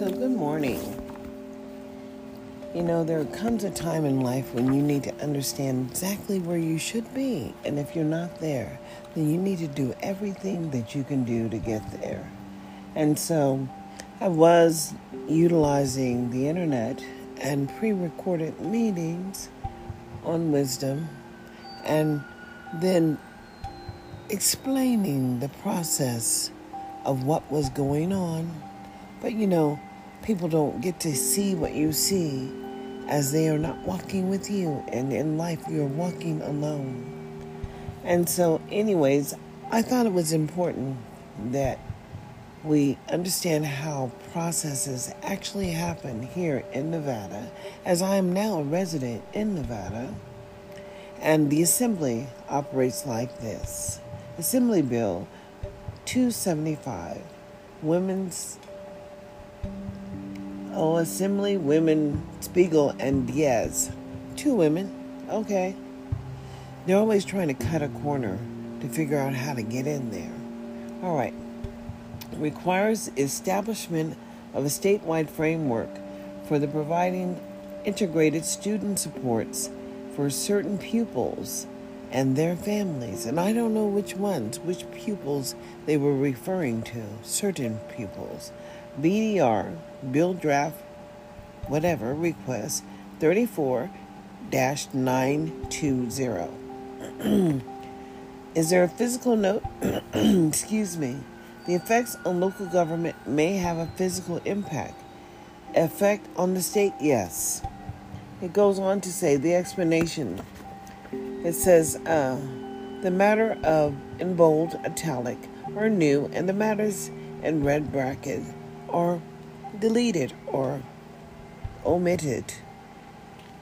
So, good morning. You know, there comes a time in life when you need to understand exactly where you should be. And if you're not there, then you need to do everything that you can do to get there. And so, I was utilizing the internet and pre recorded meetings on wisdom and then explaining the process of what was going on. But you know, people don't get to see what you see as they are not walking with you. And in life, you're walking alone. And so, anyways, I thought it was important that we understand how processes actually happen here in Nevada, as I am now a resident in Nevada. And the assembly operates like this Assembly Bill 275, Women's Assembly, Women, Spiegel, and Diaz. Two women. Okay. They're always trying to cut a corner to figure out how to get in there. All right. Requires establishment of a statewide framework for the providing integrated student supports for certain pupils and their families. And I don't know which ones, which pupils they were referring to, certain pupils. BDR, Bill Draft, whatever, request 34 920. Is there a physical note? Excuse me. The effects on local government may have a physical impact. Effect on the state? Yes. It goes on to say the explanation. It says uh, the matter of in bold, italic, or new, and the matters in red bracket or deleted or omitted.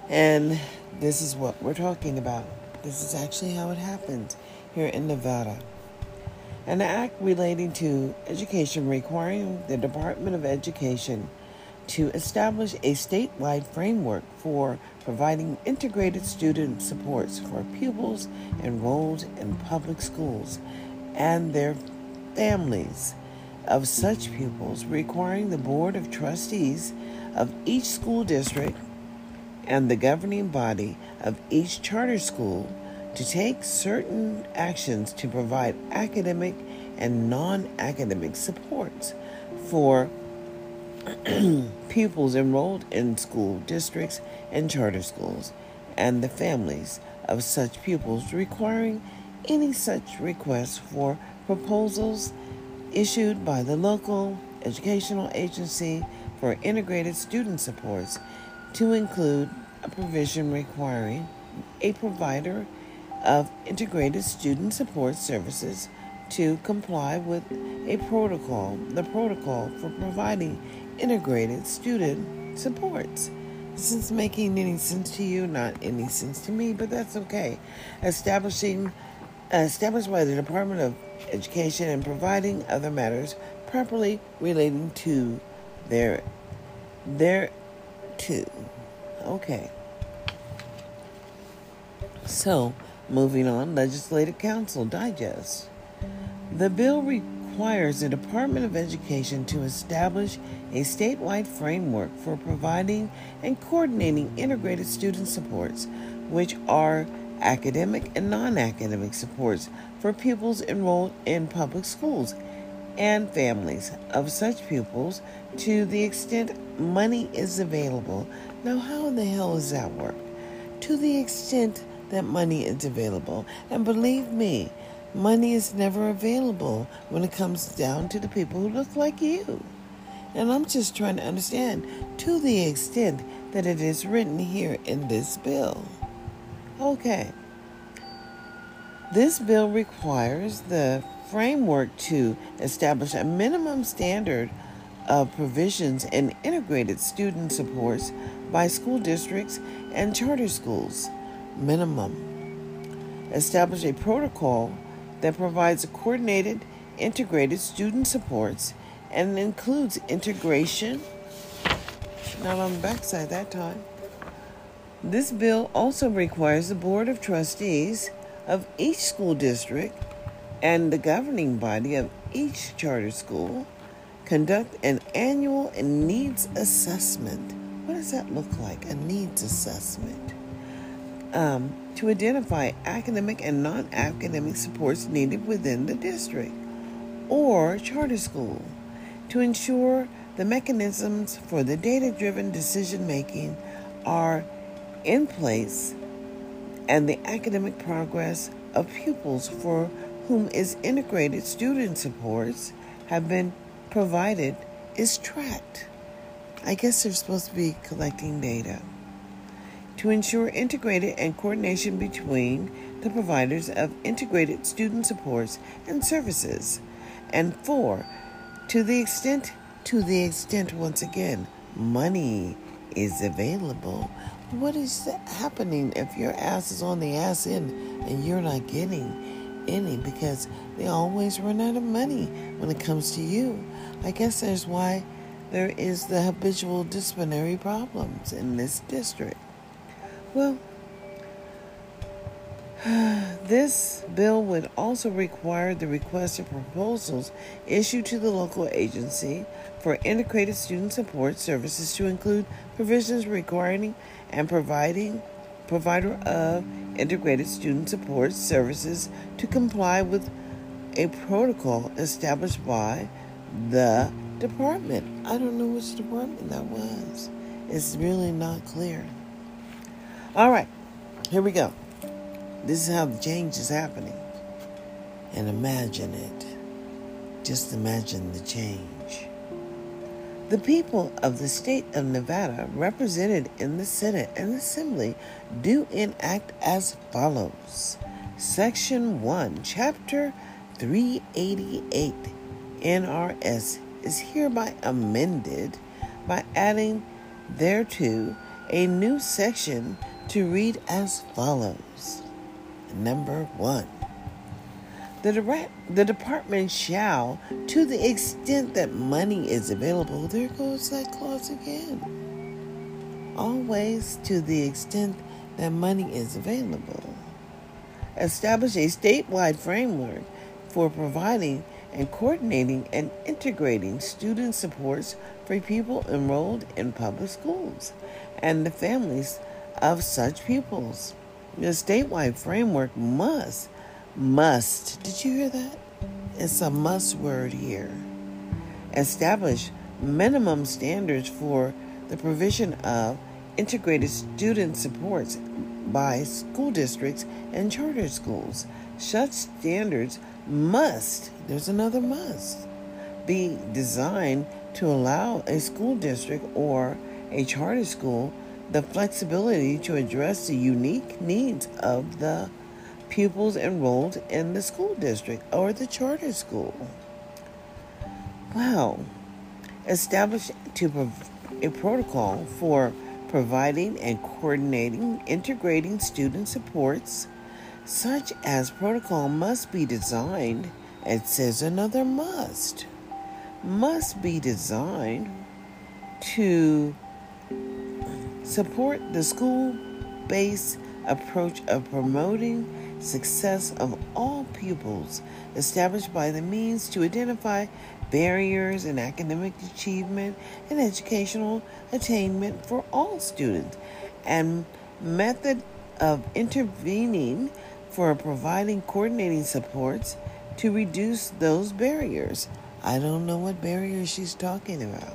And this is what we're talking about. This is actually how it happens here in Nevada. An act relating to education requiring the Department of Education to establish a statewide framework for providing integrated student supports for pupils enrolled in public schools and their families of such pupils, requiring the Board of Trustees of each school district and the governing body of each charter school to take certain actions to provide academic and non academic supports for pupils enrolled in school districts and charter schools and the families of such pupils, requiring any such requests for proposals issued by the local educational agency for integrated student supports to include a provision requiring a provider of integrated student support services to comply with a protocol, the protocol for providing integrated student supports. This is making any sense to you, not any sense to me, but that's okay. Establishing established by the Department of Education and providing other matters properly relating to their their to. Okay. So, moving on, Legislative Council Digest. The bill requires the Department of Education to establish a statewide framework for providing and coordinating integrated student supports, which are academic and non academic supports for pupils enrolled in public schools and families of such pupils to the extent money is available. Now, how in the hell does that work? To the extent that money is available. And believe me, money is never available when it comes down to the people who look like you. And I'm just trying to understand to the extent that it is written here in this bill. Okay. This bill requires the framework to establish a minimum standard of provisions and integrated student supports by school districts and charter schools. Minimum. Establish a protocol that provides coordinated, integrated student supports and includes integration. Not on the backside that time this bill also requires the Board of Trustees of each school district and the governing body of each charter school conduct an annual needs assessment. What does that look like? A needs assessment. Um, to identify academic and non academic supports needed within the district or charter school to ensure the mechanisms for the data driven decision making are in place and the academic progress of pupils for whom is integrated student supports have been provided is tracked. I guess they're supposed to be collecting data to ensure integrated and coordination between the providers of integrated student supports and services. And four, to the extent to the extent once again money is available. What is happening if your ass is on the ass end and you're not getting any because they always run out of money when it comes to you? I guess that's why there is the habitual disciplinary problems in this district. Well, this bill would also require the request of proposals issued to the local agency for integrated student support services to include provisions requiring and providing provider of integrated student support services to comply with a protocol established by the department. I don't know which department that was. It's really not clear. All right, here we go. This is how the change is happening. And imagine it. Just imagine the change. The people of the state of Nevada, represented in the Senate and Assembly, do enact as follows. Section 1, Chapter 388 NRS is hereby amended by adding thereto a new section to read as follows. Number 1 the, direct, the department shall, to the extent that money is available, there goes that clause again. Always to the extent that money is available. Establish a statewide framework for providing and coordinating and integrating student supports for people enrolled in public schools and the families of such pupils. The statewide framework must must. Did you hear that? It's a must word here. Establish minimum standards for the provision of integrated student supports by school districts and charter schools. Such standards must, there's another must, be designed to allow a school district or a charter school the flexibility to address the unique needs of the pupils enrolled in the school district or the charter school. Wow. Establish to a protocol for providing and coordinating integrating student supports such as protocol must be designed it says another must must be designed to support the school based approach of promoting success of all pupils established by the means to identify barriers in academic achievement and educational attainment for all students and method of intervening for providing coordinating supports to reduce those barriers. I don't know what barriers she's talking about.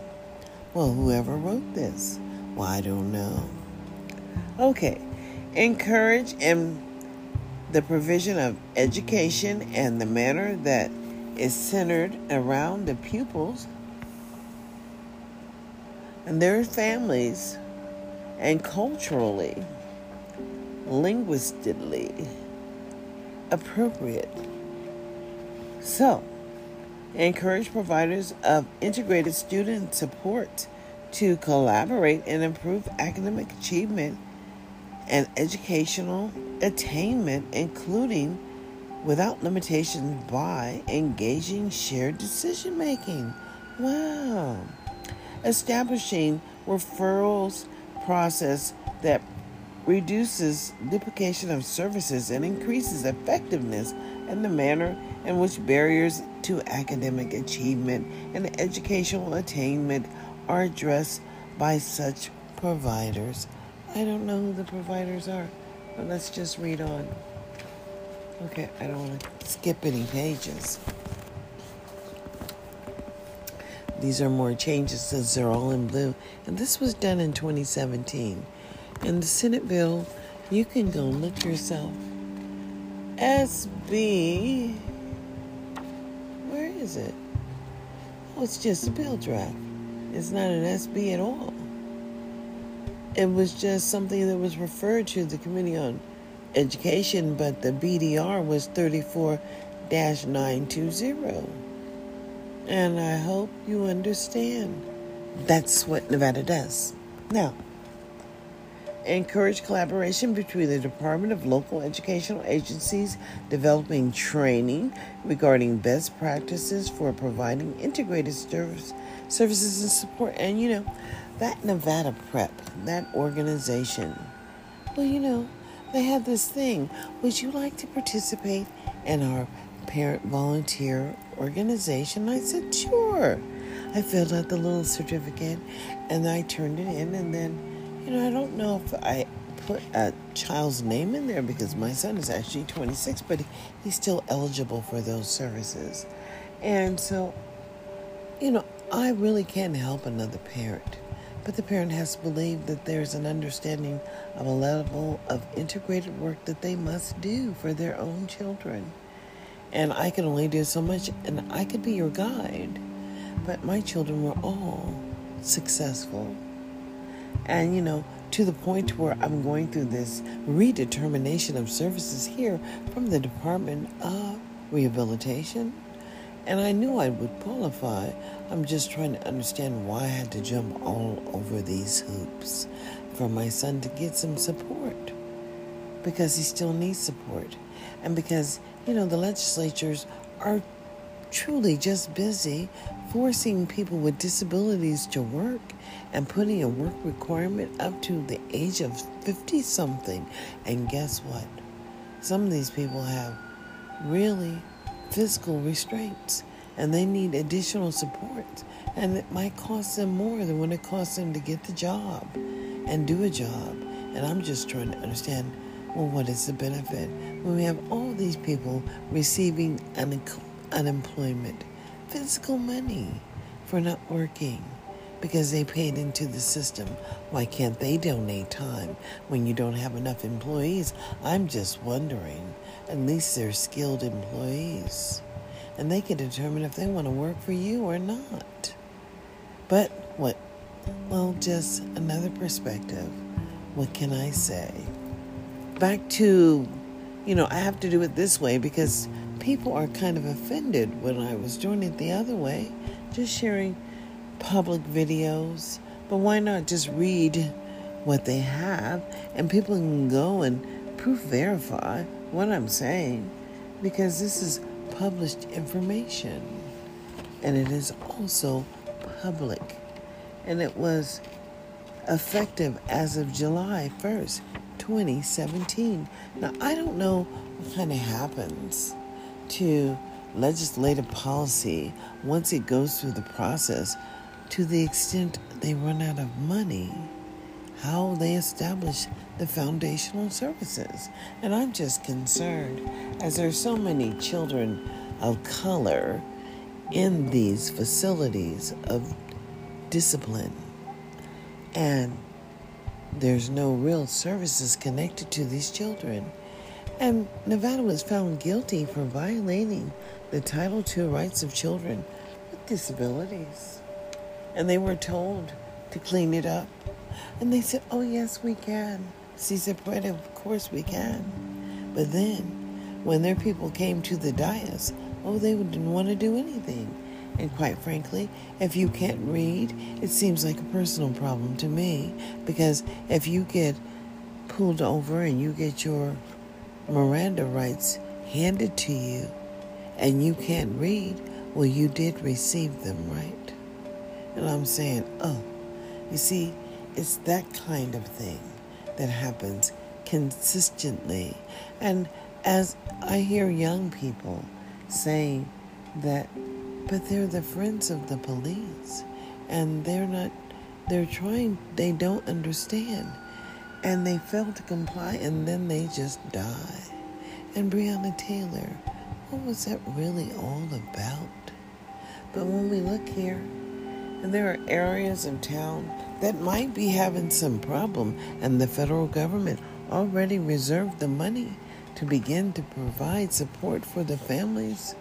Well, whoever wrote this, well, I don't know. Okay, encourage and the provision of education and the manner that is centered around the pupils and their families and culturally, linguistically appropriate. So, encourage providers of integrated student support to collaborate and improve academic achievement and educational attainment, including without limitations by engaging shared decision making. Wow. Establishing referrals process that reduces duplication of services and increases effectiveness and the manner in which barriers to academic achievement and educational attainment are addressed by such providers. I don't know who the providers are, but let's just read on. Okay, I don't want to skip any pages. These are more changes since they're all in blue. And this was done in 2017. In the Senate bill, you can go look yourself. SB. Where is it? Oh, it's just a bill draft. It's not an SB at all. It was just something that was referred to the Committee on Education, but the BDR was 34 920. And I hope you understand. That's what Nevada does. Now, encourage collaboration between the Department of Local Educational Agencies developing training regarding best practices for providing integrated service, services and support. And you know, that Nevada Prep, that organization, well, you know, they have this thing. Would you like to participate in our parent volunteer organization? I said, sure. I filled out the little certificate and I turned it in. And then, you know, I don't know if I put a child's name in there because my son is actually 26, but he's still eligible for those services. And so, you know, I really can help another parent. But the parent has to believe that there's an understanding of a level of integrated work that they must do for their own children. And I can only do so much, and I could be your guide. But my children were all successful. And, you know, to the point where I'm going through this redetermination of services here from the Department of Rehabilitation. And I knew I would qualify. I'm just trying to understand why I had to jump all over these hoops for my son to get some support. Because he still needs support. And because you know, the legislatures are truly just busy forcing people with disabilities to work and putting a work requirement up to the age of 50 something. And guess what? Some of these people have really physical restraints and they need additional support. And it might cost them more than when it costs them to get the job and do a job. And I'm just trying to understand well, what is the benefit when we have all these people receiving un- unemployment, physical money for not working because they paid into the system? Why can't they donate time when you don't have enough employees? I'm just wondering. At least they're skilled employees. And they can determine if they want to work for you or not. But what? Well, just another perspective. What can I say? back to, you know, I have to do it this way because people are kind of offended when I was doing it the other way, just sharing public videos. But why not just read what they have and people can go and proof verify what I'm saying because this is published information and it is also public and it was effective as of July 1st. 2017. Now, I don't know what kind of happens to legislative policy once it goes through the process to the extent they run out of money, how they establish the foundational services. And I'm just concerned as there's so many children of color in these facilities of discipline and there's no real services connected to these children. And Nevada was found guilty for violating the Title II rights of children with disabilities. And they were told to clean it up. And they said, oh, yes, we can. She said, of course we can. But then, when their people came to the dais, oh, they didn't want to do anything. And quite frankly, if you can't read, it seems like a personal problem to me because if you get pulled over and you get your Miranda rights handed to you and you can't read, well, you did receive them, right? And I'm saying, oh, you see, it's that kind of thing that happens consistently. And As I hear young people saying that, but they're the friends of the police and they're not, they're trying, they don't understand and they fail to comply and then they just die. And Breonna Taylor, what was that really all about? But when we look here, and there are areas of town that might be having some problem, and the federal government already reserved the money to begin to provide support for the families.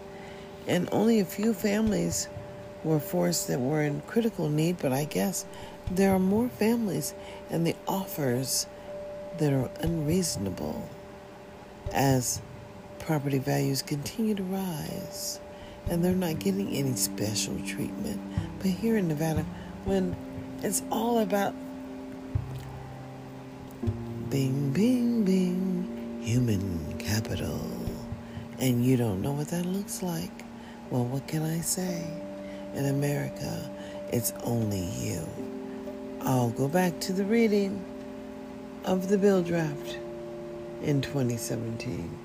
And only a few families were forced that were in critical need, but I guess there are more families and the offers that are unreasonable as property values continue to rise and they're not getting any special treatment. But here in Nevada, when it's all about bing, bing, bing, human capital, and you don't know what that looks like, well, what can I say? In America, it's only you. I'll go back to the reading of the bill draft in 2017.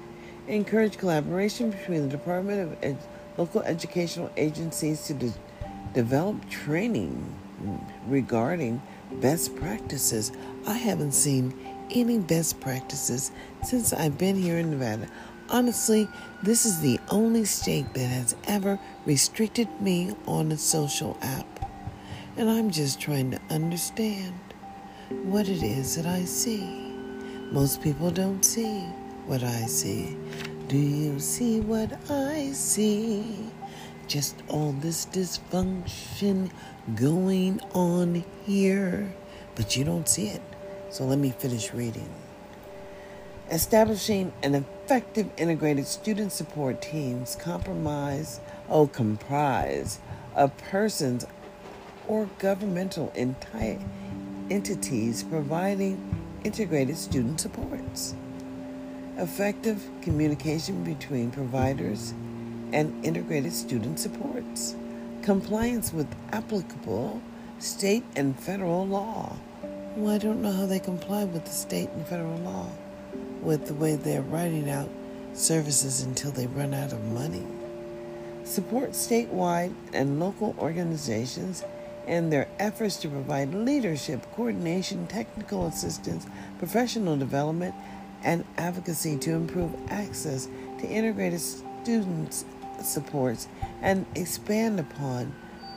Encourage collaboration between the Department of Ed- local educational agencies to de- develop training regarding best practices. I haven't seen any best practices since I've been here in Nevada. Honestly, this is the only state that has ever restricted me on a social app. And I'm just trying to understand what it is that I see. Most people don't see what I see. Do you see what I see? Just all this dysfunction going on here, but you don't see it. So let me finish reading. Establishing an effective integrated student support teams compromise oh comprise of persons or governmental entire entities providing integrated student supports. Effective communication between providers and integrated student supports. Compliance with applicable state and federal law. Well, I don't know how they comply with the state and federal law with the way they're writing out services until they run out of money. Support statewide and local organizations in their efforts to provide leadership, coordination, technical assistance, professional development, and advocacy to improve access to integrated student supports and expand upon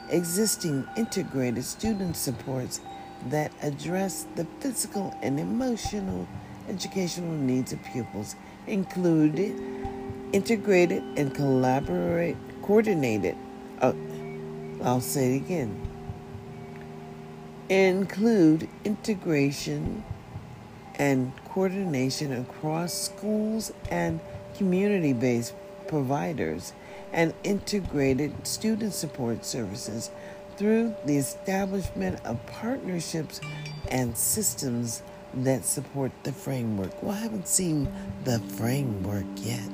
existing integrated student supports that address the physical and emotional educational needs of pupils, include integrated and collaborate coordinated. Uh, I'll say it again include integration and coordination across schools and community based providers and integrated student support services through the establishment of partnerships and systems that support the framework. Well, I haven't seen the framework yet.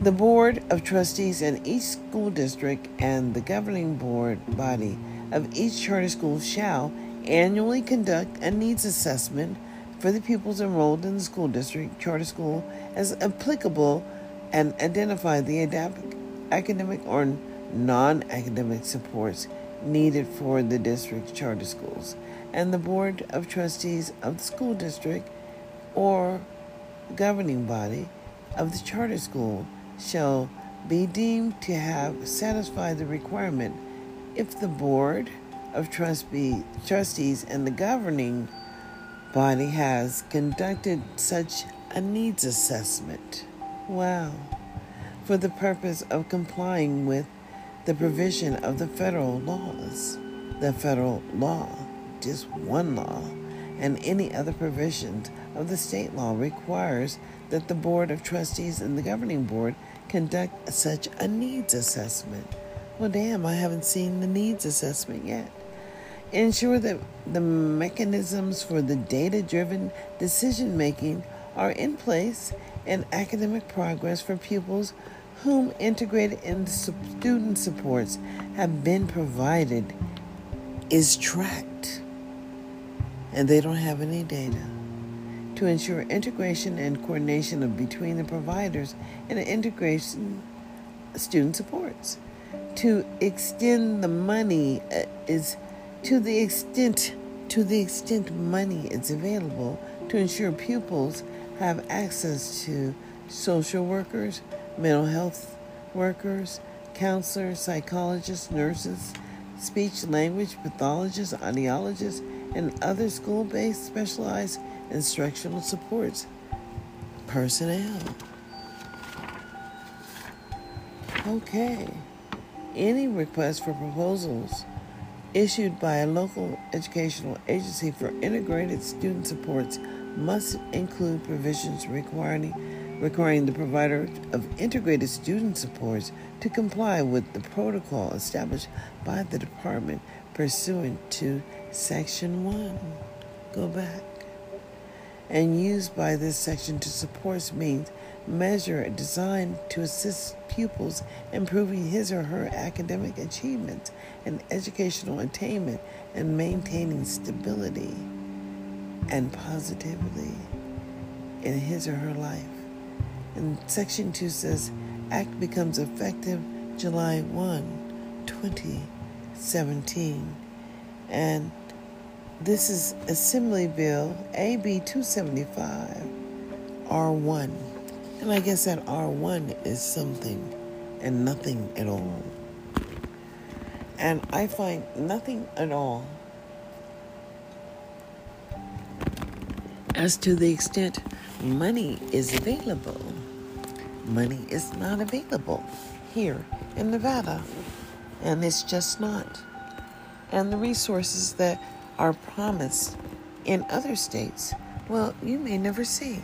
The Board of Trustees in each school district and the governing board body of each charter school shall annually conduct a needs assessment for the pupils enrolled in the school district charter school as applicable and identify the adapt- academic or non academic supports needed for the district's charter schools. And the Board of Trustees of the school district or governing body of the charter school shall be deemed to have satisfied the requirement if the board of trustee, trustees and the governing body has conducted such a needs assessment. Wow. For the purpose of complying with the provision of the federal laws, the federal law, just one law, and any other provisions of the state law requires that the Board of Trustees and the Governing Board conduct such a needs assessment. Well, damn, I haven't seen the needs assessment yet. Ensure that the mechanisms for the data driven decision making are in place and academic progress for pupils whom integrated and student supports have been provided is tracked and they don't have any data to ensure integration and coordination of between the providers and integration student supports. To extend the money uh, is to the extent to the extent money is available to ensure pupils have access to social workers, mental health workers, counselors, psychologists, nurses, speech language pathologists, audiologists, and other school based specialized instructional supports personnel. Okay. Any requests for proposals issued by a local educational agency for integrated student supports must include provisions requiring requiring the provider of integrated student supports to comply with the protocol established by the department pursuant to section 1 go back. And used by this section to support means measure designed to assist pupils improving his or her academic achievements and educational attainment and maintaining stability and positivity in his or her life. And section 2 says act becomes effective July 1, 2017. And this is Assembly Bill AB 275 R1. And I guess that R1 is something and nothing at all. And I find nothing at all as to the extent money is available. Money is not available here in Nevada, and it's just not. And the resources that are promised in other states, well, you may never see.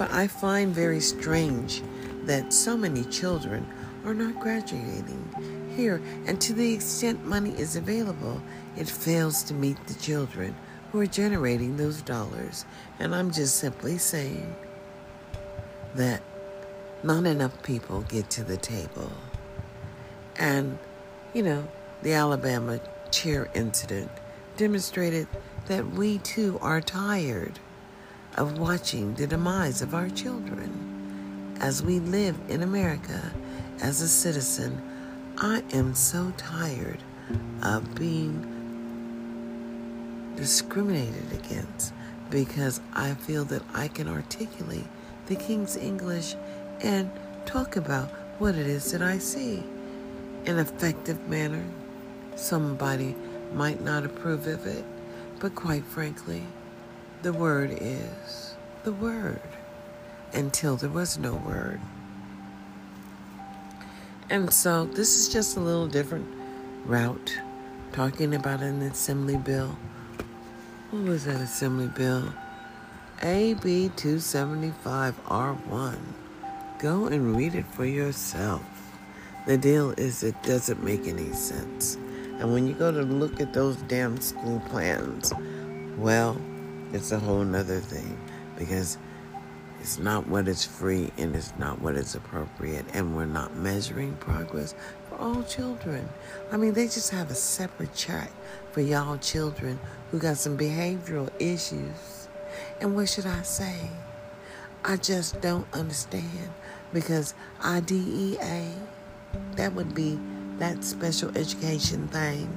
But I find very strange that so many children are not graduating here, and to the extent money is available, it fails to meet the children who are generating those dollars. And I'm just simply saying that not enough people get to the table. And, you know, the Alabama chair incident demonstrated that we too are tired of watching the demise of our children. As we live in America as a citizen, I am so tired of being discriminated against because I feel that I can articulate the King's English and talk about what it is that I see in effective manner. Somebody might not approve of it, but quite frankly, the word is the word until there was no word. And so this is just a little different route talking about an assembly bill. What was that assembly bill? AB 275R1. Go and read it for yourself. The deal is, it doesn't make any sense. And when you go to look at those damn school plans, well, it's a whole nother thing because it's not what is free and it's not what is appropriate, and we're not measuring progress for all children. I mean, they just have a separate chart for y'all children who got some behavioral issues. And what should I say? I just don't understand because IDEA, that would be that special education thing.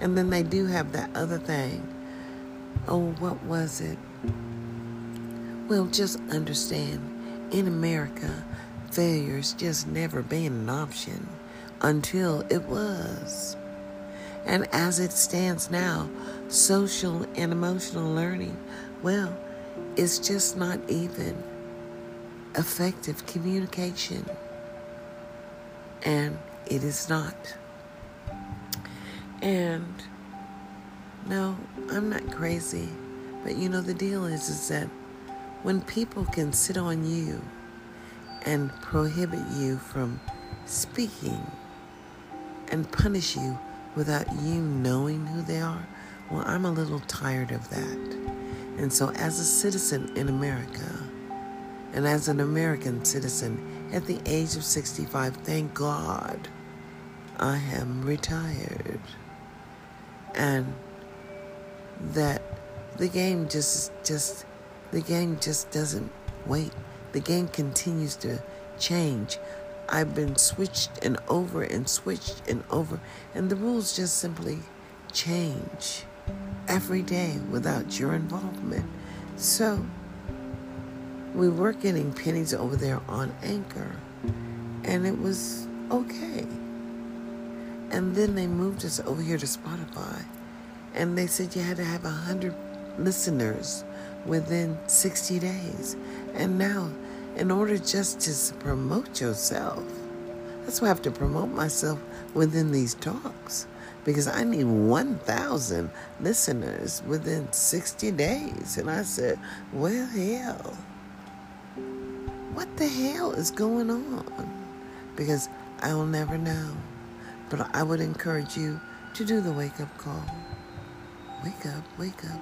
And then they do have that other thing. Oh, what was it? Well, just understand in America, failure's just never been an option until it was. And as it stands now, social and emotional learning, well, it's just not even effective communication. And it is not. And no, I'm not crazy. But you know the deal is is that when people can sit on you and prohibit you from speaking and punish you without you knowing who they are, well, I'm a little tired of that. And so, as a citizen in America, and as an American citizen at the age of 65, thank God I am retired. And that the game just, just, the game just doesn't wait. The game continues to change. I've been switched and over and switched and over, and the rules just simply change every day without your involvement. So, we were getting pennies over there on Anchor, and it was okay. And then they moved us over here to Spotify, and they said you had to have a hundred listeners within 60 days. And now, in order just to promote yourself, that's why I have to promote myself within these talks because I need 1,000 listeners within 60 days. And I said, well, hell, what the hell is going on? Because I'll never know. But I would encourage you to do the wake up call. Wake up, wake up.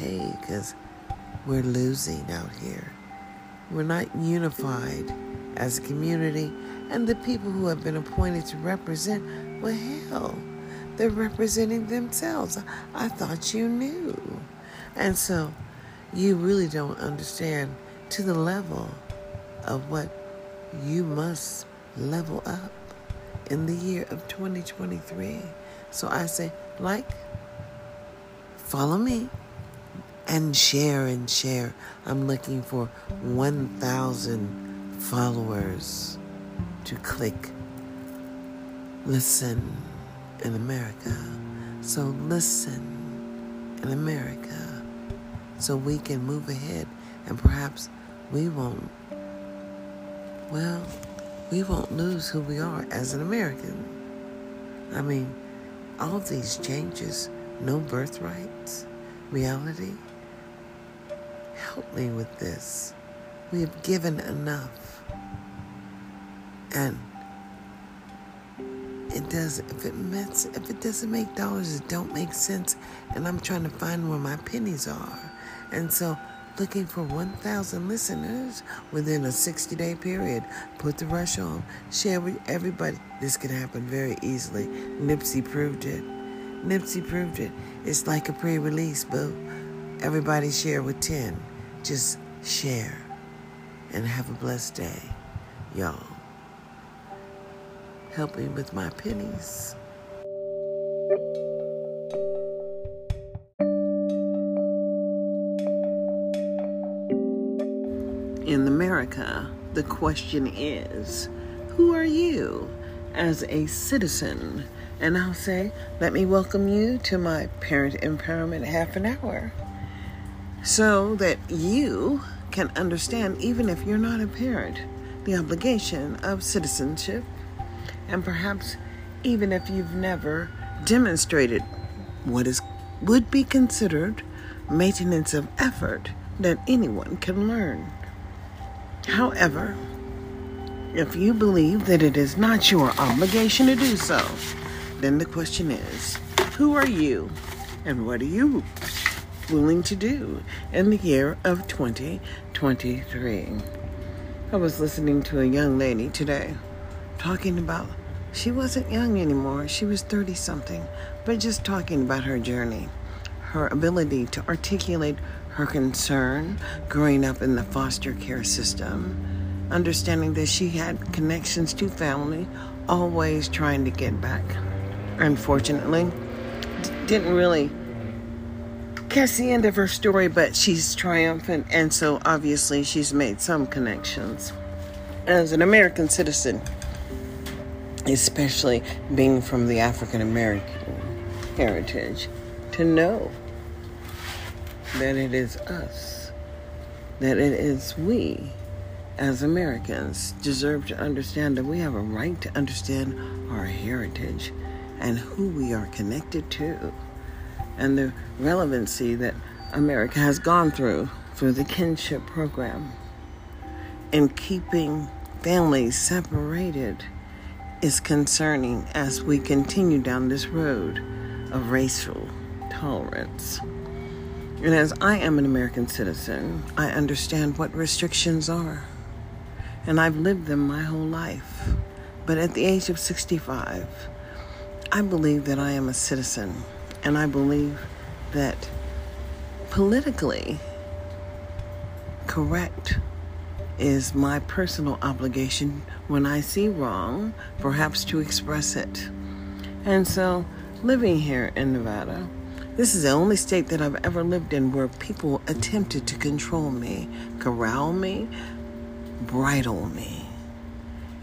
Hey, because we're losing out here. We're not unified as a community, and the people who have been appointed to represent, well, hell, they're representing themselves. I thought you knew. And so you really don't understand to the level of what you must level up in the year of 2023. So I say, like, follow me and share and share. I'm looking for 1,000 followers to click listen in America. So listen in America so we can move ahead and perhaps we won't, well, we won't lose who we are as an American. I mean, all these changes, no birthrights, reality, help me with this. We have given enough. And it does if it makes if it doesn't make dollars, it don't make sense. And I'm trying to find where my pennies are. And so looking for 1,000 listeners within a 60 day period. Put the rush on. Share with everybody. This can happen very easily. Nipsey proved it. Nipsey proved it. It's like a pre release, boo. Everybody share with 10 just share and have a blessed day, y'all. Help me with my pennies. In America, the question is who are you as a citizen? And I'll say, let me welcome you to my Parent Empowerment Half an Hour so that you can understand, even if you're not a parent, the obligation of citizenship, and perhaps even if you've never demonstrated what is would be considered maintenance of effort that anyone can learn. However, if you believe that it is not your obligation to do so, then the question is, who are you and what are you willing to do in the year of 2023. I was listening to a young lady today talking about she wasn't young anymore, she was 30 something, but just talking about her journey, her ability to articulate her concern growing up in the foster care system, understanding that she had connections to family, always trying to get back. Unfortunately, didn't really catch the end of her story, but she's triumphant, and so obviously she's made some connections. As an American citizen, especially being from the African American heritage, to know that it is us, that it is we as Americans deserve to understand that we have a right to understand our heritage and who we are connected to and the relevancy that America has gone through through the kinship program. And keeping families separated is concerning as we continue down this road of racial tolerance. And as I am an American citizen, I understand what restrictions are. And I've lived them my whole life. But at the age of 65, I believe that I am a citizen and I believe that politically, correct is my personal obligation when I see wrong, perhaps to express it. And so, living here in Nevada, this is the only state that I've ever lived in where people attempted to control me, corral me, bridle me.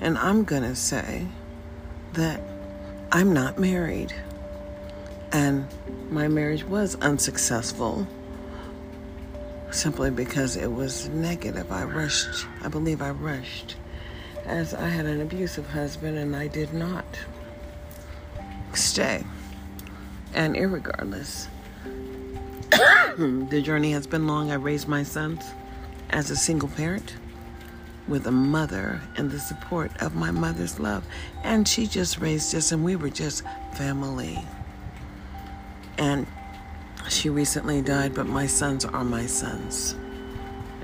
And I'm going to say that I'm not married. And my marriage was unsuccessful simply because it was negative. I rushed, I believe I rushed, as I had an abusive husband and I did not stay. And irregardless, the journey has been long. I raised my sons as a single parent with a mother and the support of my mother's love. And she just raised us, and we were just family. And she recently died, but my sons are my sons.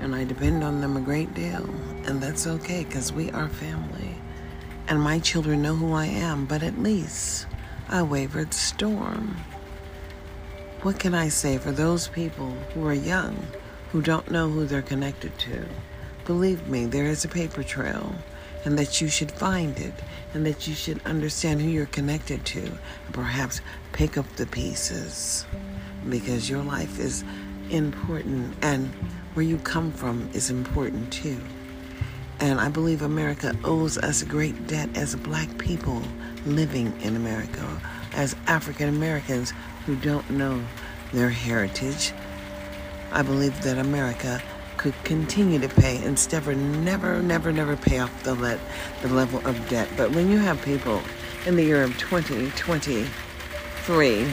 And I depend on them a great deal. And that's okay because we are family. And my children know who I am, but at least I wavered storm. What can I say for those people who are young, who don't know who they're connected to? Believe me, there is a paper trail, and that you should find it, and that you should understand who you're connected to, and perhaps pick up the pieces because your life is important and where you come from is important too. And I believe America owes us a great debt as black people living in America, as African Americans who don't know their heritage. I believe that America could continue to pay instead of never, never, never pay off the, let, the level of debt. But when you have people in the year of 2023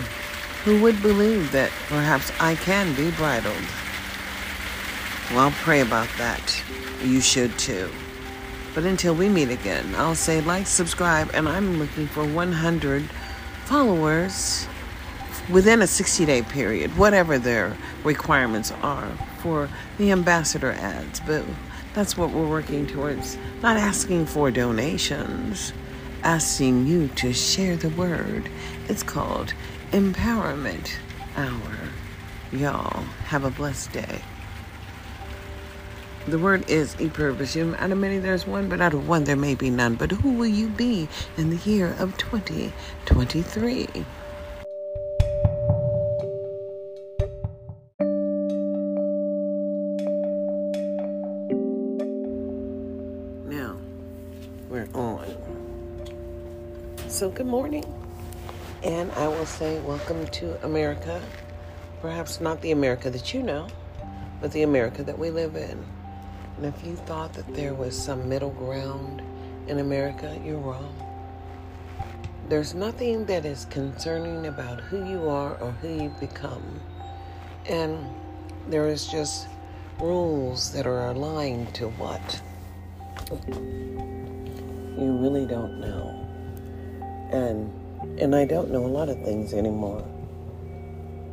who would believe that perhaps I can be bridled. Well, pray about that. You should too. But until we meet again, I'll say like, subscribe, and I'm looking for 100 followers within a 60 day period, whatever their requirements are for the ambassador ads. But that's what we're working towards. Not asking for donations, asking you to share the word. It's called Empowerment Hour. Y'all have a blessed day. The word is e pluribus Out of many there's one, but out of one there may be none. But who will you be in the year of 2023? So, good morning. And I will say, welcome to America. Perhaps not the America that you know, but the America that we live in. And if you thought that there was some middle ground in America, you're wrong. There's nothing that is concerning about who you are or who you become. And there is just rules that are aligned to what you really don't know. And and I don't know a lot of things anymore.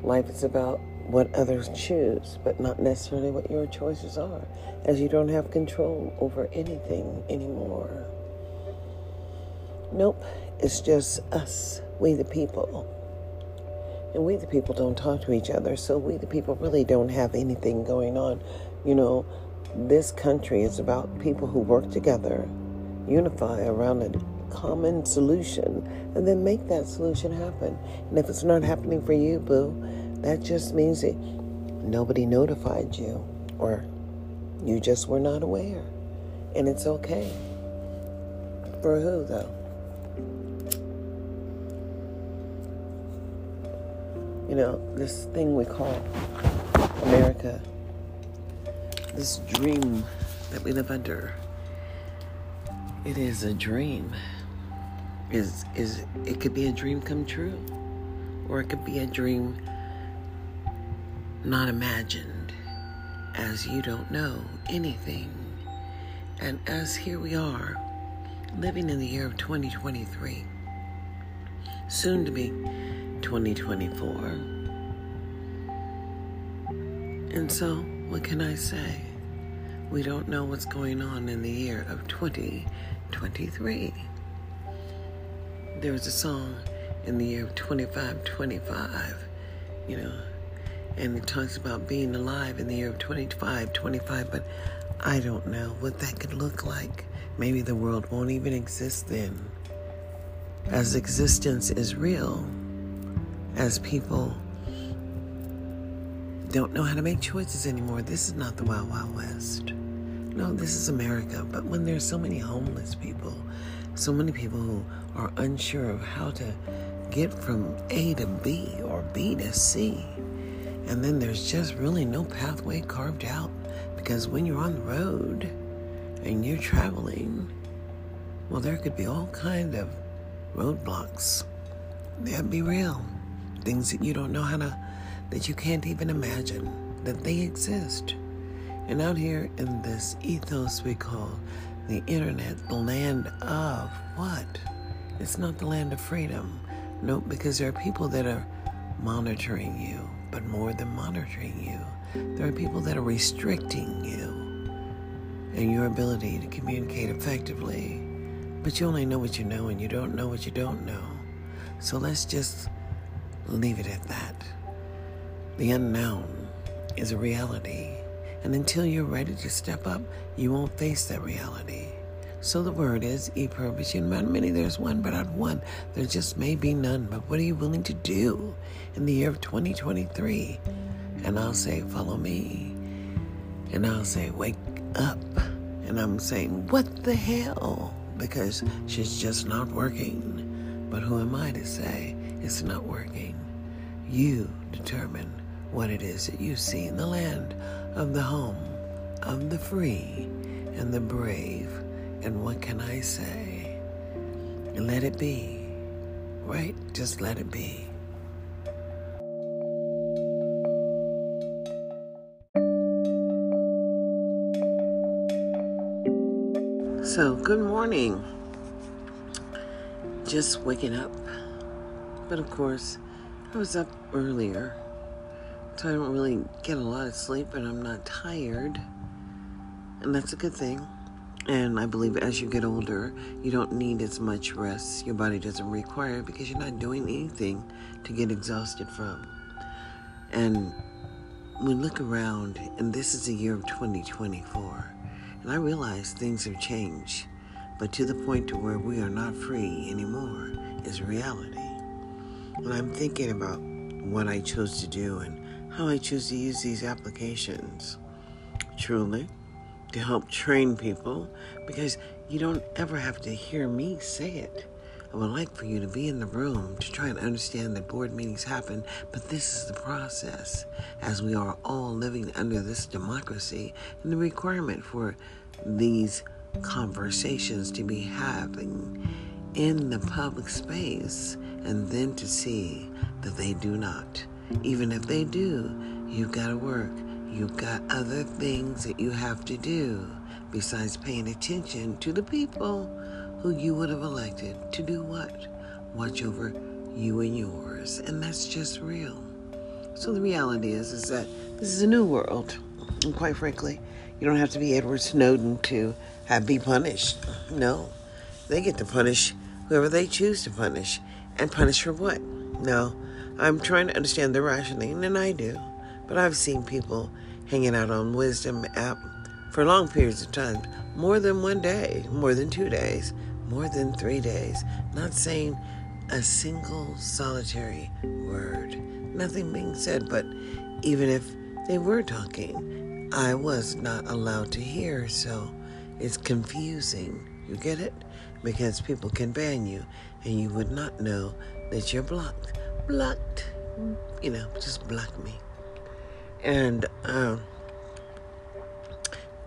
Life is about what others choose, but not necessarily what your choices are, as you don't have control over anything anymore. Nope, it's just us, we the people. And we the people don't talk to each other, so we the people really don't have anything going on. You know, this country is about people who work together, unify around a common solution and then make that solution happen. And if it's not happening for you, boo, that just means that nobody notified you or you just were not aware. And it's okay. For who, though? You know, this thing we call America, this dream that we live under, it is a dream is is it could be a dream come true or it could be a dream not imagined as you don't know anything. And as here we are living in the year of 2023 soon to be 2024 and so what can i say? We don't know what's going on in the year of 2023 there was a song in the year 2525, you know, and it talks about being alive in the year of 25, 25, but I don't know what that could look like. Maybe the world won't even exist then. As existence is real, as people don't know how to make choices anymore. This is not the Wild Wild West. No, this is America. But when there's so many homeless people, so many people are unsure of how to get from A to B or B to C, and then there's just really no pathway carved out because when you're on the road and you're traveling, well, there could be all kind of roadblocks. That'd be real. Things that you don't know how to, that you can't even imagine that they exist. And out here in this ethos we call the internet, the land of what? It's not the land of freedom. Nope, because there are people that are monitoring you, but more than monitoring you, there are people that are restricting you and your ability to communicate effectively. But you only know what you know and you don't know what you don't know. So let's just leave it at that. The unknown is a reality. And until you're ready to step up, you won't face that reality. So the word is e prohibition. Not many there's one, but not one. There just may be none. But what are you willing to do in the year of 2023? And I'll say, follow me. And I'll say, wake up. And I'm saying, what the hell? Because she's just not working. But who am I to say it's not working? You determine what it is that you see in the land of the home of the free and the brave and what can I say? Let it be, right? Just let it be. So, good morning. Just waking up. But of course, I was up earlier, so I don't really get a lot of sleep and I'm not tired. And that's a good thing. And I believe as you get older, you don't need as much rest. Your body doesn't require it because you're not doing anything to get exhausted from. And we look around, and this is the year of 2024, and I realize things have changed, but to the point to where we are not free anymore is reality. And I'm thinking about what I chose to do and how I choose to use these applications. Truly to help train people because you don't ever have to hear me say it. I would like for you to be in the room to try and understand that board meetings happen, but this is the process as we are all living under this democracy and the requirement for these conversations to be having in the public space and then to see that they do not. Even if they do, you've got to work You've got other things that you have to do besides paying attention to the people who you would have elected to do what? Watch over you and yours. And that's just real. So the reality is is that this is a new world. And quite frankly, you don't have to be Edward Snowden to have be punished. No. They get to punish whoever they choose to punish. And punish for what? No. I'm trying to understand the rationing, and I do. But I've seen people hanging out on Wisdom app for long periods of time, more than one day, more than two days, more than three days, not saying a single solitary word. Nothing being said, but even if they were talking, I was not allowed to hear, so it's confusing. You get it? Because people can ban you and you would not know that you're blocked. Blocked. You know, just block me. And, um,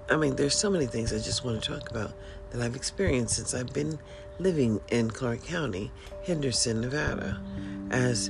I mean, there's so many things I just want to talk about that I've experienced since I've been living in Clark County, Henderson, Nevada. As,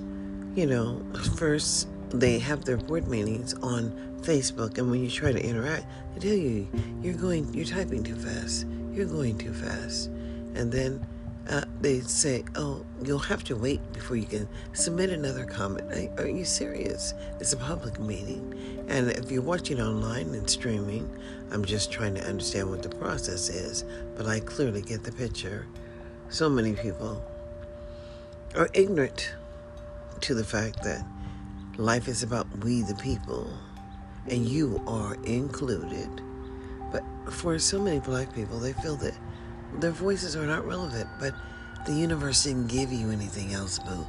you know, first they have their board meetings on Facebook, and when you try to interact, they tell you you're going, you're typing too fast, you're going too fast, and then uh, they say, "Oh, you'll have to wait before you can submit another comment." Are you serious? It's a public meeting, and if you're watching online and streaming, I'm just trying to understand what the process is. But I clearly get the picture. So many people are ignorant to the fact that Life is about we the people, and you are included. But for so many black people, they feel that their voices are not relevant, but the universe didn't give you anything else, boo.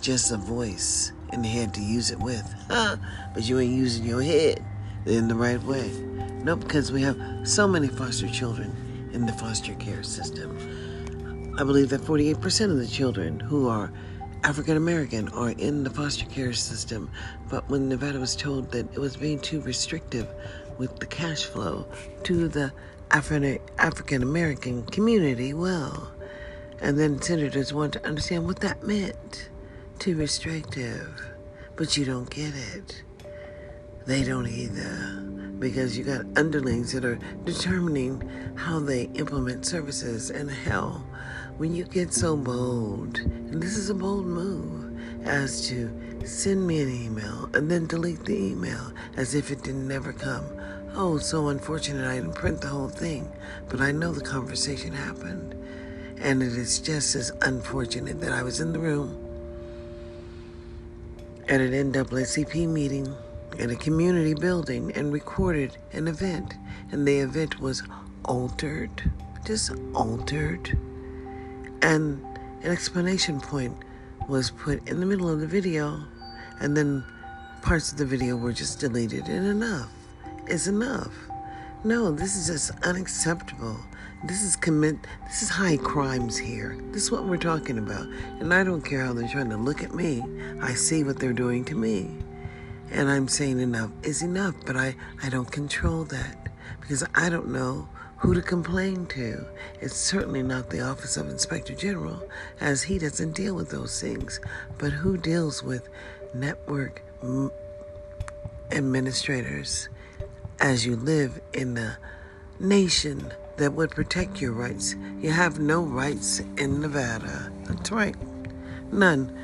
Just a voice and head to use it with. Huh? But you ain't using your head in the right way. No, because we have so many foster children in the foster care system. I believe that 48% of the children who are African American are in the foster care system. But when Nevada was told that it was being too restrictive with the cash flow to the African American community, well, and then senators want to understand what that meant. Too restrictive. But you don't get it. They don't either. Because you got underlings that are determining how they implement services. And hell, when you get so bold, and this is a bold move, as to send me an email and then delete the email as if it didn't ever come. Oh, so unfortunate I didn't print the whole thing, but I know the conversation happened. And it is just as unfortunate that I was in the room at an NAACP meeting in a community building and recorded an event. And the event was altered, just altered. And an explanation point was put in the middle of the video, and then parts of the video were just deleted. And enough is enough. No, this is just unacceptable. This is commit this is high crimes here. This is what we're talking about. And I don't care how they're trying to look at me. I see what they're doing to me. And I'm saying enough is enough, but I, I don't control that because I don't know who to complain to. It's certainly not the Office of Inspector General, as he doesn't deal with those things. But who deals with network administrators as you live in the nation that would protect your rights. You have no rights in Nevada. That's right. None.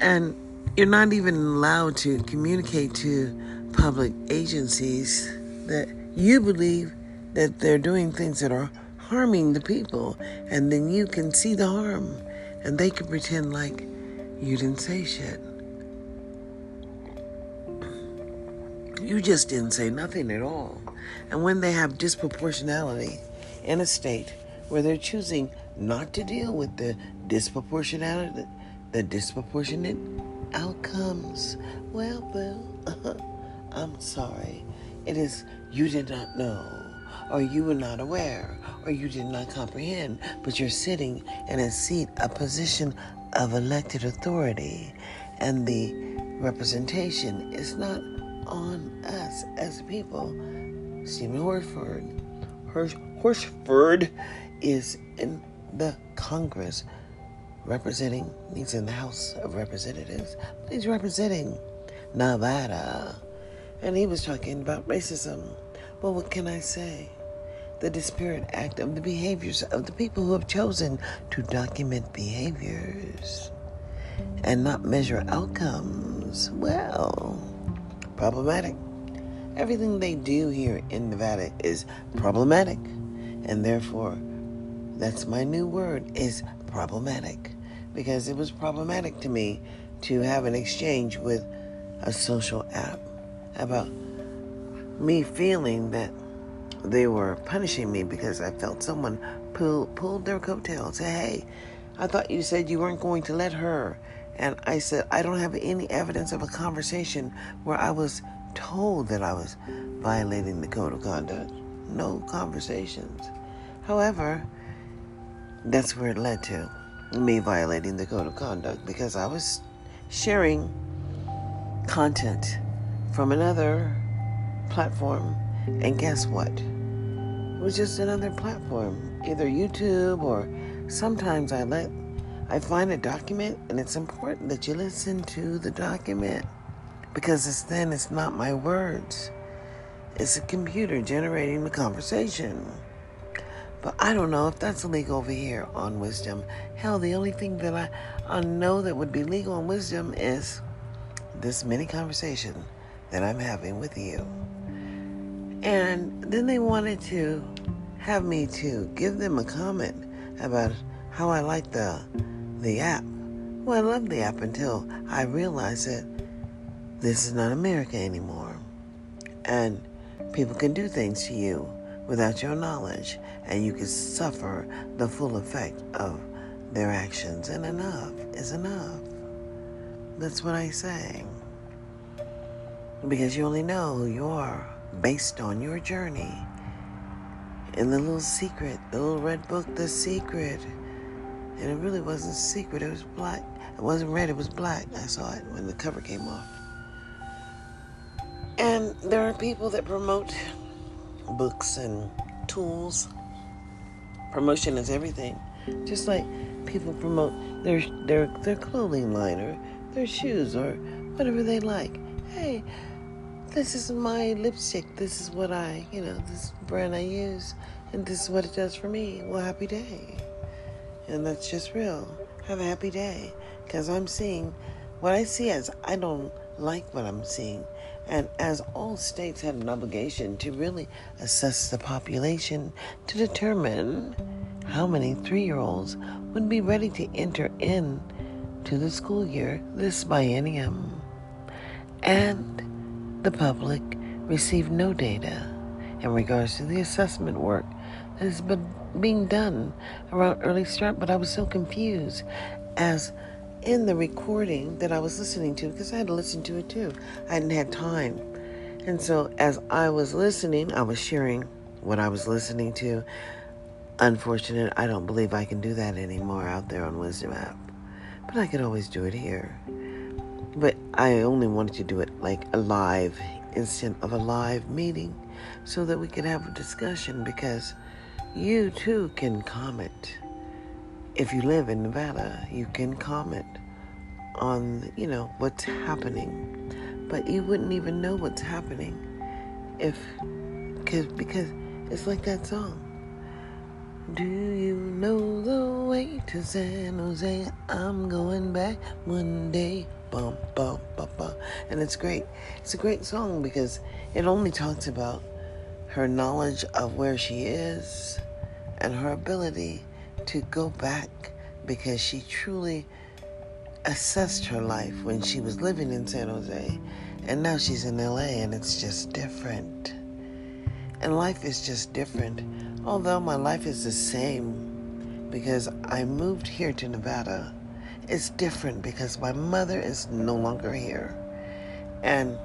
And you're not even allowed to communicate to public agencies that you believe that they're doing things that are harming the people. And then you can see the harm. And they can pretend like you didn't say shit. You just didn't say nothing at all. And when they have disproportionality, in a state where they're choosing not to deal with the disproportionality, the disproportionate outcomes. Well, well, uh-huh, I'm sorry. It is you did not know, or you were not aware, or you did not comprehend, but you're sitting in a seat, a position of elected authority, and the representation is not on us as people. Stephen Hirsch, Horsford is in the Congress representing, he's in the House of Representatives, but he's representing Nevada. And he was talking about racism. Well, what can I say? The disparate act of the behaviors of the people who have chosen to document behaviors and not measure outcomes. Well, problematic. Everything they do here in Nevada is problematic. And therefore, that's my new word is problematic. Because it was problematic to me to have an exchange with a social app about me feeling that they were punishing me because I felt someone pull, pulled their coattails. Hey, I thought you said you weren't going to let her. And I said, I don't have any evidence of a conversation where I was told that I was violating the code of conduct. No conversations. However, that's where it led to me violating the code of conduct because I was sharing content from another platform, and guess what? It was just another platform, either YouTube or sometimes I let I find a document and it's important that you listen to the document because it's then it's not my words. It's a computer generating the conversation. But I don't know if that's legal over here on wisdom. Hell, the only thing that I, I know that would be legal on wisdom is this mini conversation that I'm having with you. And then they wanted to have me to give them a comment about how I like the the app. Well, I love the app until I realized that this is not America anymore. And people can do things to you without your knowledge, and you can suffer the full effect of their actions. And enough is enough. That's what I say. Because you only know who you are based on your journey. In the little secret, the little red book, The Secret. And it really wasn't secret, it was black. It wasn't red, it was black. I saw it when the cover came off. And there are people that promote books and tools. Promotion is everything. Just like people promote their their their clothing line or their shoes or whatever they like. Hey, this is my lipstick. This is what I, you know, this brand I use, and this is what it does for me. Well, happy day. And that's just real. Have a happy day. Because I'm seeing what I see as I don't like what I'm seeing. And as all states had an obligation to really assess the population to determine how many three year olds would be ready to enter in to the school year this biennium. And the public received no data in regards to the assessment work that has been being done around early start, but I was so confused as in the recording that I was listening to because I had to listen to it too. I hadn't had time. And so as I was listening, I was sharing what I was listening to. Unfortunate, I don't believe I can do that anymore out there on Wisdom app. But I could always do it here. But I only wanted to do it like a live instead of a live meeting so that we could have a discussion because you too can comment if you live in Nevada, you can comment on, you know, what's happening. But you wouldn't even know what's happening if, cause, because it's like that song. Do you know the way to San Jose? I'm going back one day. Bum, bum, bum, bum. And it's great. It's a great song because it only talks about her knowledge of where she is and her ability to go back because she truly assessed her life when she was living in San Jose and now she's in LA and it's just different. And life is just different. Although my life is the same because I moved here to Nevada, it's different because my mother is no longer here. And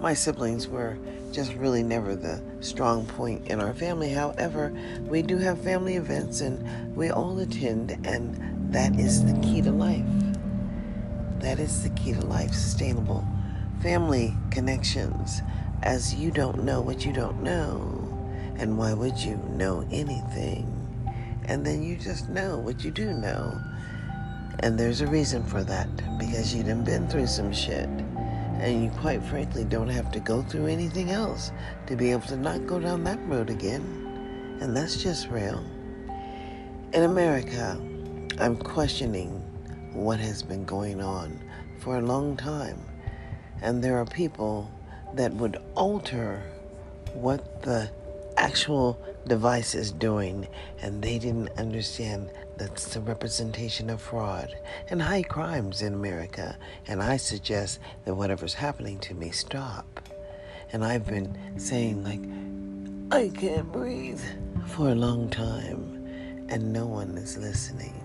my siblings were just really never the strong point in our family. However, we do have family events and we all attend, and that is the key to life. That is the key to life sustainable family connections, as you don't know what you don't know. And why would you know anything? And then you just know what you do know. And there's a reason for that because you done been through some shit and you quite frankly don't have to go through anything else to be able to not go down that road again. And that's just real. In America, I'm questioning what has been going on for a long time. And there are people that would alter what the actual device is doing, and they didn't understand that's the representation of fraud and high crimes in America. And I suggest that whatever's happening to me stop. And I've been saying, like, I can't breathe for a long time, and no one is listening.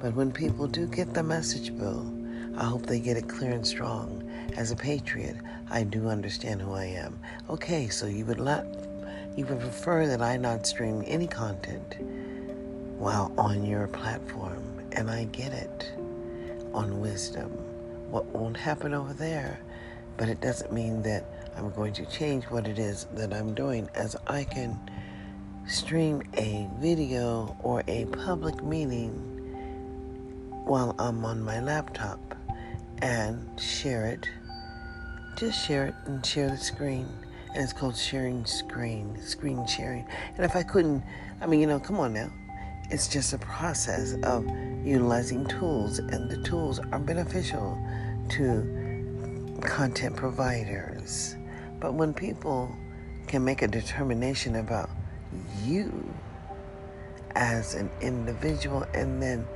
But when people do get the message, Bill, I hope they get it clear and strong. As a patriot, I do understand who I am. Okay, so you would let you would prefer that I not stream any content while on your platform, and I get it on wisdom. What won't happen over there, but it doesn't mean that I'm going to change what it is that I'm doing, as I can stream a video or a public meeting while I'm on my laptop and share it. Just share it and share the screen. And it's called sharing screen, screen sharing. And if I couldn't, I mean, you know, come on now. It's just a process of utilizing tools, and the tools are beneficial to content providers. But when people can make a determination about you as an individual and then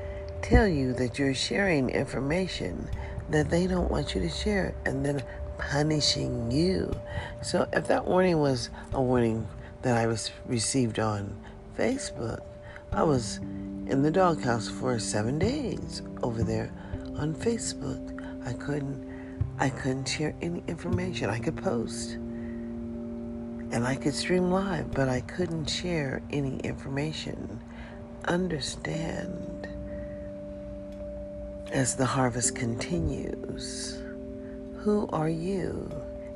tell you that you're sharing information that they don't want you to share and then punishing you. So if that warning was a warning that I was received on Facebook, I was in the doghouse for seven days over there on Facebook. I couldn't I couldn't share any information. I could post and I could stream live, but I couldn't share any information. Understand as the harvest continues. Who are you?